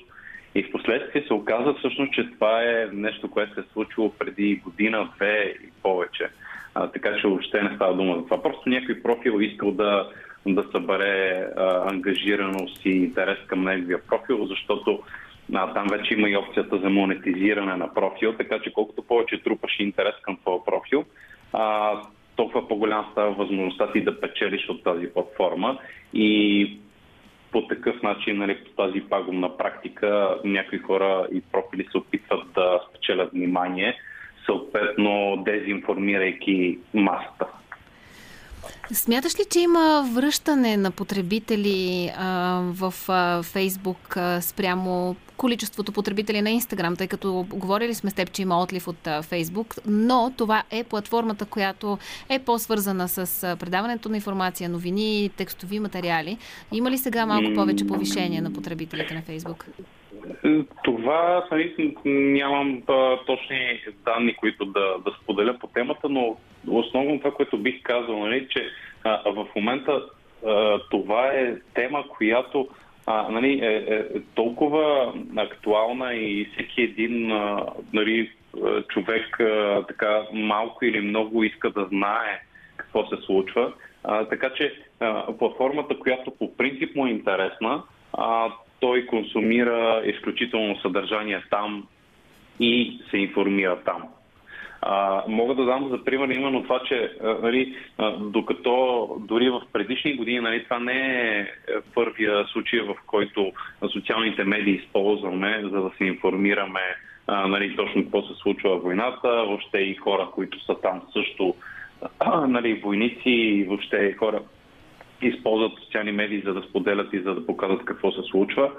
И в последствие се оказа всъщност, че това е нещо, което се е случило преди година, две и повече. А, така че въобще не става дума за това. Просто някой профил искал да, да събере а, ангажираност и интерес към неговия профил, защото а, там вече има и опцията за монетизиране на профил, така че колкото повече трупаш интерес към твоя профил, а, толкова по-голям става възможността ти да печелиш от тази платформа и по такъв начин, нали, по тази пагубна практика, някои хора и профили се опитват да спечелят внимание, съответно дезинформирайки масата. Смяташ ли, че има връщане на потребители а, в Фейсбук спрямо количеството потребители на Инстаграм, тъй като говорили сме с теб, че има отлив от Фейсбук, но това е платформата, която е по-свързана с предаването на информация, новини, текстови материали. Има ли сега малко повече повишение на потребителите на Фейсбук? Това нали, нямам а, точни данни, които да, да споделя по темата, но основно това, което бих казал, нали, че а, в момента а, това е тема, която а, нали, е, е, е толкова актуална и всеки един а, нали, човек а, така малко или много иска да знае какво се случва. А, така че а, платформата, която по принцип му е интересна, а, той консумира изключително съдържание там и се информира там. А, мога да дам за пример именно това, че а, нали, а, докато дори в предишни години нали, това не е първия случай, в който социалните медии използваме, за да се информираме а, нали, точно какво се случва в войната, въобще и хора, които са там също, а, нали, войници и въобще хора, използват социални медии, за да споделят и за да показват какво се случва.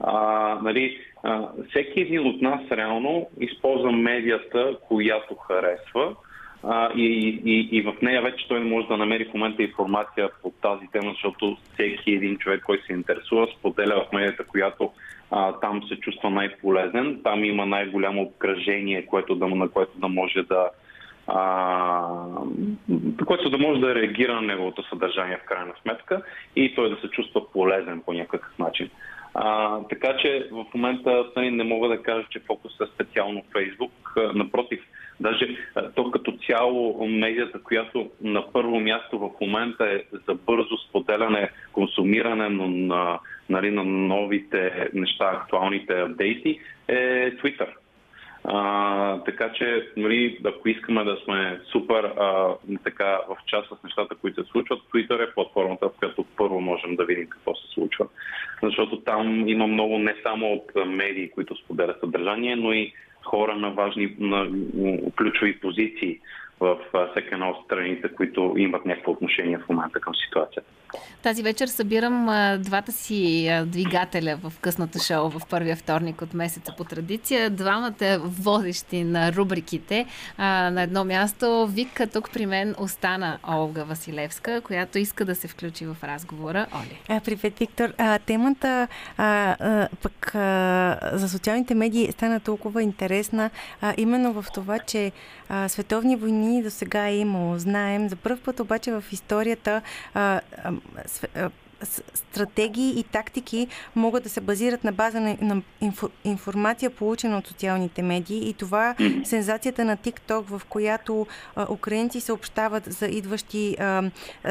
А, нали, а, всеки един от нас реално използва медията, която харесва а, и, и, и в нея вече той не може да намери в момента информация по тази тема, защото всеки един човек, който се интересува, споделя в медията, която а, там се чувства най-полезен, там има най-голямо обкръжение, което да, на което да може да, а, което да може да реагира на неговото съдържание в крайна сметка и той да се чувства полезен по някакъв начин. А, така че в момента нали, не мога да кажа, че фокус е специално Фейсбук. Напротив, даже то като цяло медията, която на първо място в момента е за бързо споделяне, консумиране на, нали, на новите неща, актуалните апдейти, е Twitter. А, така че, нали, ако искаме да сме супер а, така, в част с нещата, които се случват, Twitter е платформата, в която първо можем да видим какво се случва. Защото там има много не само от медии, които споделят съдържание, но и хора на важни, на ключови позиции в всеки една от страните, които имат някакво отношение в момента към ситуацията. Тази вечер събирам а, двата си а, двигателя в късното шоу в първия вторник от месеца по традиция. Двамата водещи на рубриките а, на едно място. Вика тук при мен остана Олга Василевска, която иска да се включи в разговора. Оли. Привет, Виктор. А, темата а, а, пък а, за социалните медии стана толкова интересна, а, именно в това, че а, световни войни до сега е имало. Знаем. За първ път обаче в историята а, а, стратегии и тактики могат да се базират на база на, на инфо, информация, получена от социалните медии. И това сензацията на TikTok, в която а, украинци съобщават за идващи а,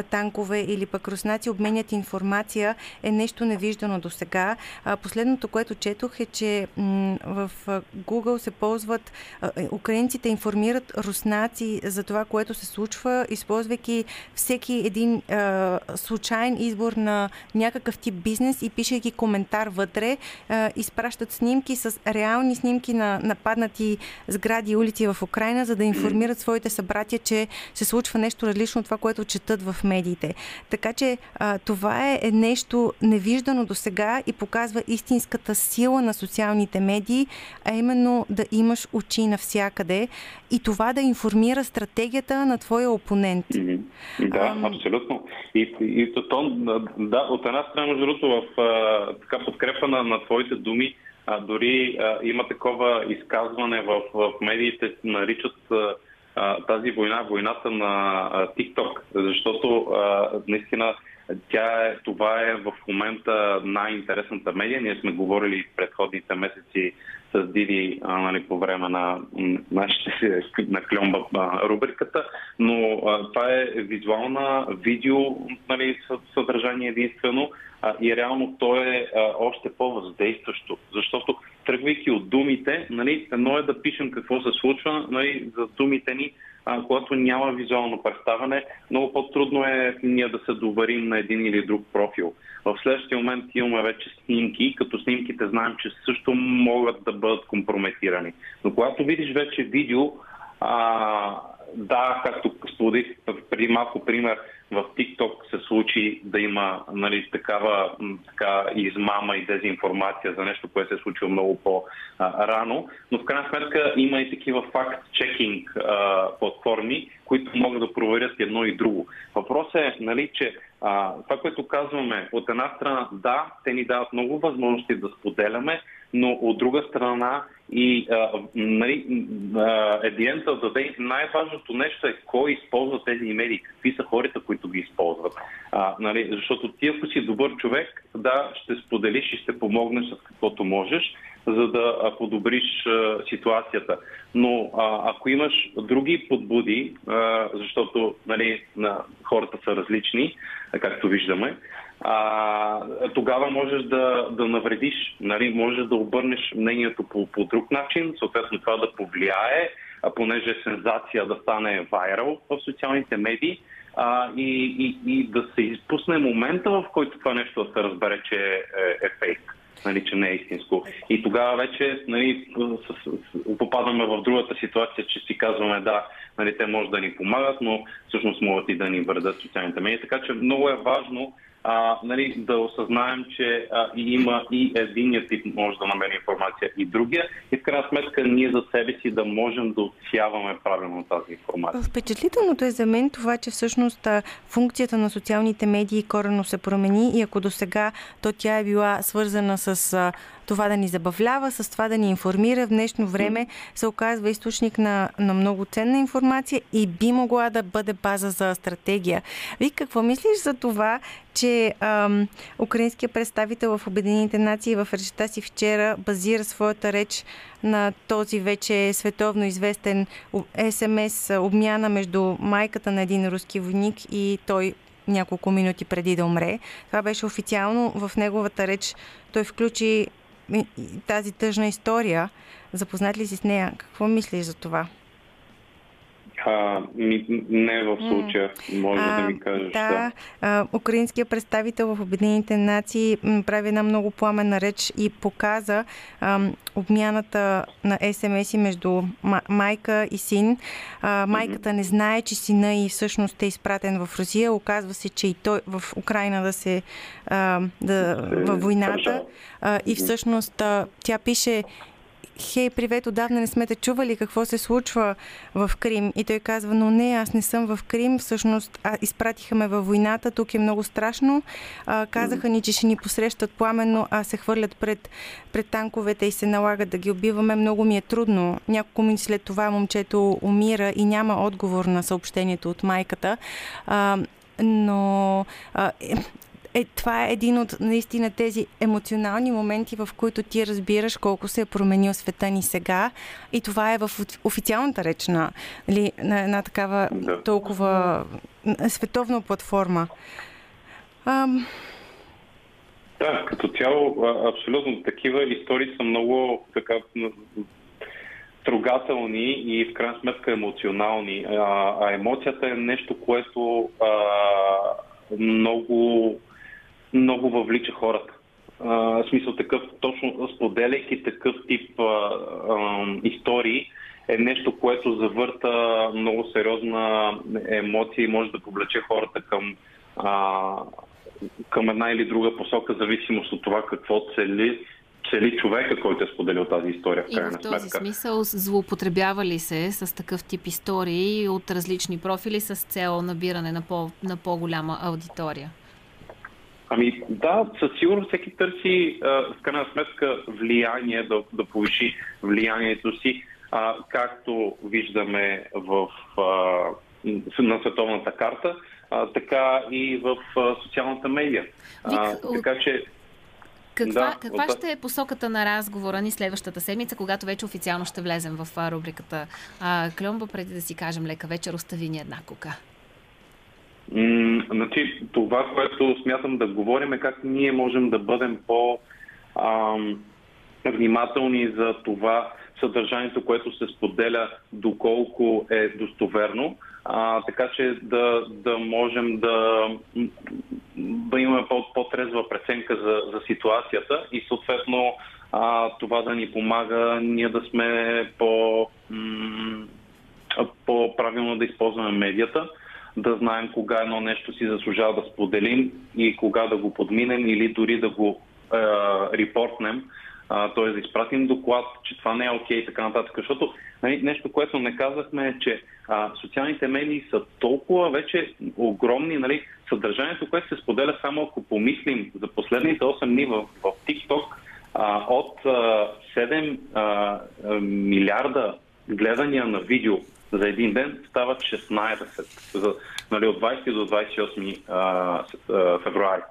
танкове или пък руснаци обменят информация, е нещо невиждано до сега. Последното, което четох е, че м- в Google се ползват, а, е, украинците информират руснаци за това, което се случва, използвайки всеки един а, случайен избор на някакъв тип бизнес и пишейки коментар вътре, а, изпращат снимки с реални снимки на нападнати сгради и улици в Украина, за да информират своите събратия, че се случва нещо различно от това, което четат в медиите. Така че а, това е, е нещо невиждано до сега и показва истинската сила на социалните медии, а именно да имаш очи навсякъде и това да информира стратегията на твоя опонент. Да, абсолютно. И, и то, да, от една страна, между другото, в а, така подкрепа на, на твоите думи, а, дори а, има такова изказване в, в медиите, наричат а, тази война войната на TikTok, защото а, наистина тя е, това е в момента най-интересната медия. Ние сме говорили в предходните месеци с Диди а, нали, по време на нашите на кльомба рубриката, но а, това е визуална видео нали, съдържание единствено а, и реално то е а, още по-въздействащо, защото тръгвайки от думите, нали, едно е да пишем какво се случва, нали, за думите ни когато няма визуално представяне, много по-трудно е ние да се доварим на един или друг профил. В следващия момент имаме вече снимки, като снимките знаем, че също могат да бъдат компрометирани. Но когато видиш вече видео, а, да, както споделих преди малко пример, в TikTok се случи да има нали, такава така, измама и дезинформация за нещо, което се е случило много по-рано, но в крайна сметка има и такива факт-чекинг платформи, които могат да проверят едно и друго. Въпросът е, нали, че а, това, което казваме, от една страна, да, те ни дават много възможности да споделяме, но от друга страна и нали, едиента да даде най-важното нещо е кой използва тези медии, какви са хората, които ги използват. А, нали, защото ти, ако си добър човек, да, ще споделиш и ще помогнеш с каквото можеш, за да подобриш а, ситуацията. Но а, ако имаш други подбуди, а, защото нали, на, хората са различни, както виждаме, а, тогава можеш да, да навредиш, нали? можеш да обърнеш мнението по, по друг начин, съответно това да повлияе, а, понеже е сензация да стане вайрал в социалните медии а, и, и, и да се изпусне момента, в който това нещо да се разбере, че е, е, е фейк нали, че не е истинско. И тогава вече нали, попадаме в другата ситуация, че си казваме да, нали, те може да ни помагат, но всъщност могат и да ни вредят социалните медии. Така че много е важно а, нали, да осъзнаем, че а, има и единия тип може да намери информация и другия и в крайна сметка ние за себе си да можем да отсяваме правилно тази информация. Впечатлителното е за мен това, че всъщност функцията на социалните медии корено се промени и ако до сега то тя е била свързана с това да ни забавлява, с това да ни информира. В днешно време се оказва източник на, на много ценна информация и би могла да бъде база за стратегия. Ви какво мислиш за това, че ам, украинският представител в Обединените нации в речта си вчера базира своята реч на този вече световно известен СМС обмяна между майката на един руски войник и той няколко минути преди да умре. Това беше официално в неговата реч. Той включи тази тъжна история. Запознат ли си с нея? Какво мислиш за това? А, не в случая, може а, да ми кажеш. Да, а, украинският представител в Обединените нации прави една много пламена реч и показа а, обмяната на СМС-и между майка и син. А, майката не знае, че сина и всъщност е изпратен в Русия. Оказва се, че и той в Украина да се а, да, във войната. А, и всъщност а, тя пише хей, привет, отдавна не сме те чували какво се случва в Крим. И той казва, но не, аз не съм в Крим, всъщност а, изпратиха ме във войната, тук е много страшно. А, казаха ни, че ще ни посрещат пламенно, а се хвърлят пред, пред танковете и се налагат да ги убиваме. Много ми е трудно. Няколко минути след това момчето умира и няма отговор на съобщението от майката. А, но а, е, това е един от наистина тези емоционални моменти, в които ти разбираш колко се е променил света ни сега. И това е в официалната реч на, нали, на една такава да. толкова световна платформа. Ам... Да, като цяло, абсолютно такива истории са много така трогателни и в крайна сметка емоционални. А, а емоцията е нещо, което а, много много въвлича хората. А, смисъл такъв, точно споделяйки такъв тип а, а, истории, е нещо, което завърта много сериозна емоция и може да повлече хората към, а, към една или друга посока, зависимост от това какво цели цели човека, който е споделил тази история. В и в този сметка. смисъл злоупотребява ли се с такъв тип истории от различни профили с цел набиране на, по, на по-голяма аудитория? Ами да, със сигурност всеки търси а, в крайна сметка влияние, да, да повиши влиянието си, а, както виждаме в, а, на световната карта, а, така и в а, социалната медия. А, така че каква, да, каква ще е посоката на разговора ни следващата седмица, когато вече официално ще влезем в рубриката а, Клюмба, преди да си кажем лека вечер, остави ни една значи, това, което смятам да говорим е как ние можем да бъдем по- внимателни за това съдържанието, което се споделя, доколко е достоверно, а, така че да, да можем да, да имаме по- по-трезва преценка за, за ситуацията и съответно а, това да ни помага ние да сме по, м- по-правилно да използваме медията да знаем кога едно нещо си заслужава да споделим и кога да го подминем или дори да го е, репортнем, т.е. да изпратим доклад, че това не е окей и така нататък. Защото нали, нещо, което не казахме е, че а, социалните медии са толкова вече огромни, нали, съдържанието, което се споделя само ако помислим за последните 8 дни в, в TikTok, а, от а, 7 а, милиарда гледания на видео за един ден стават 16, за, нали, от 20 до 28 а, февруари.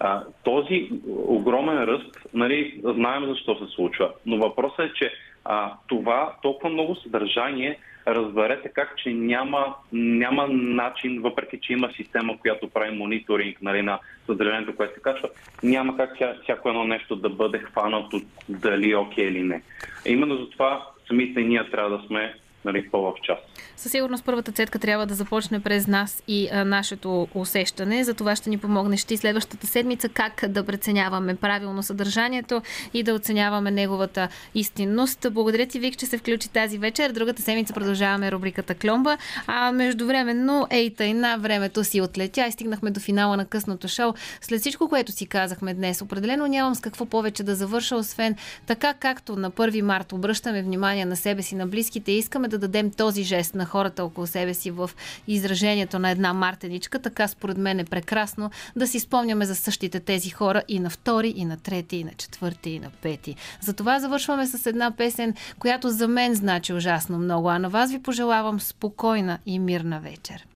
А, този огромен ръст, нали, знаем защо се случва, но въпросът е, че а, това толкова много съдържание, разберете как, че няма, няма начин, въпреки че има система, която прави мониторинг нали, на съдържанието, което се качва, няма как ся, всяко едно нещо да бъде хванато дали е окей или не. Именно затова самите ние трябва да сме нали, по-в час. Със сигурност първата цетка трябва да започне през нас и а, нашето усещане. За това ще ни помогнеш ти следващата седмица как да преценяваме правилно съдържанието и да оценяваме неговата истинност. Благодаря ти, Вик, че се включи тази вечер. Другата седмица продължаваме рубриката Кломба. А междувременно, ей, тъй на времето си отлетя и стигнахме до финала на късното шоу. След всичко, което си казахме днес, определено нямам с какво повече да завърша, освен така както на 1 март обръщаме внимание на себе си, на близките, искаме да дадем този жест на хората около себе си в изражението на една мартеничка, така според мен е прекрасно да си спомняме за същите тези хора и на втори, и на трети, и на четвърти, и на пети. Затова завършваме с една песен, която за мен значи ужасно много, а на вас ви пожелавам спокойна и мирна вечер.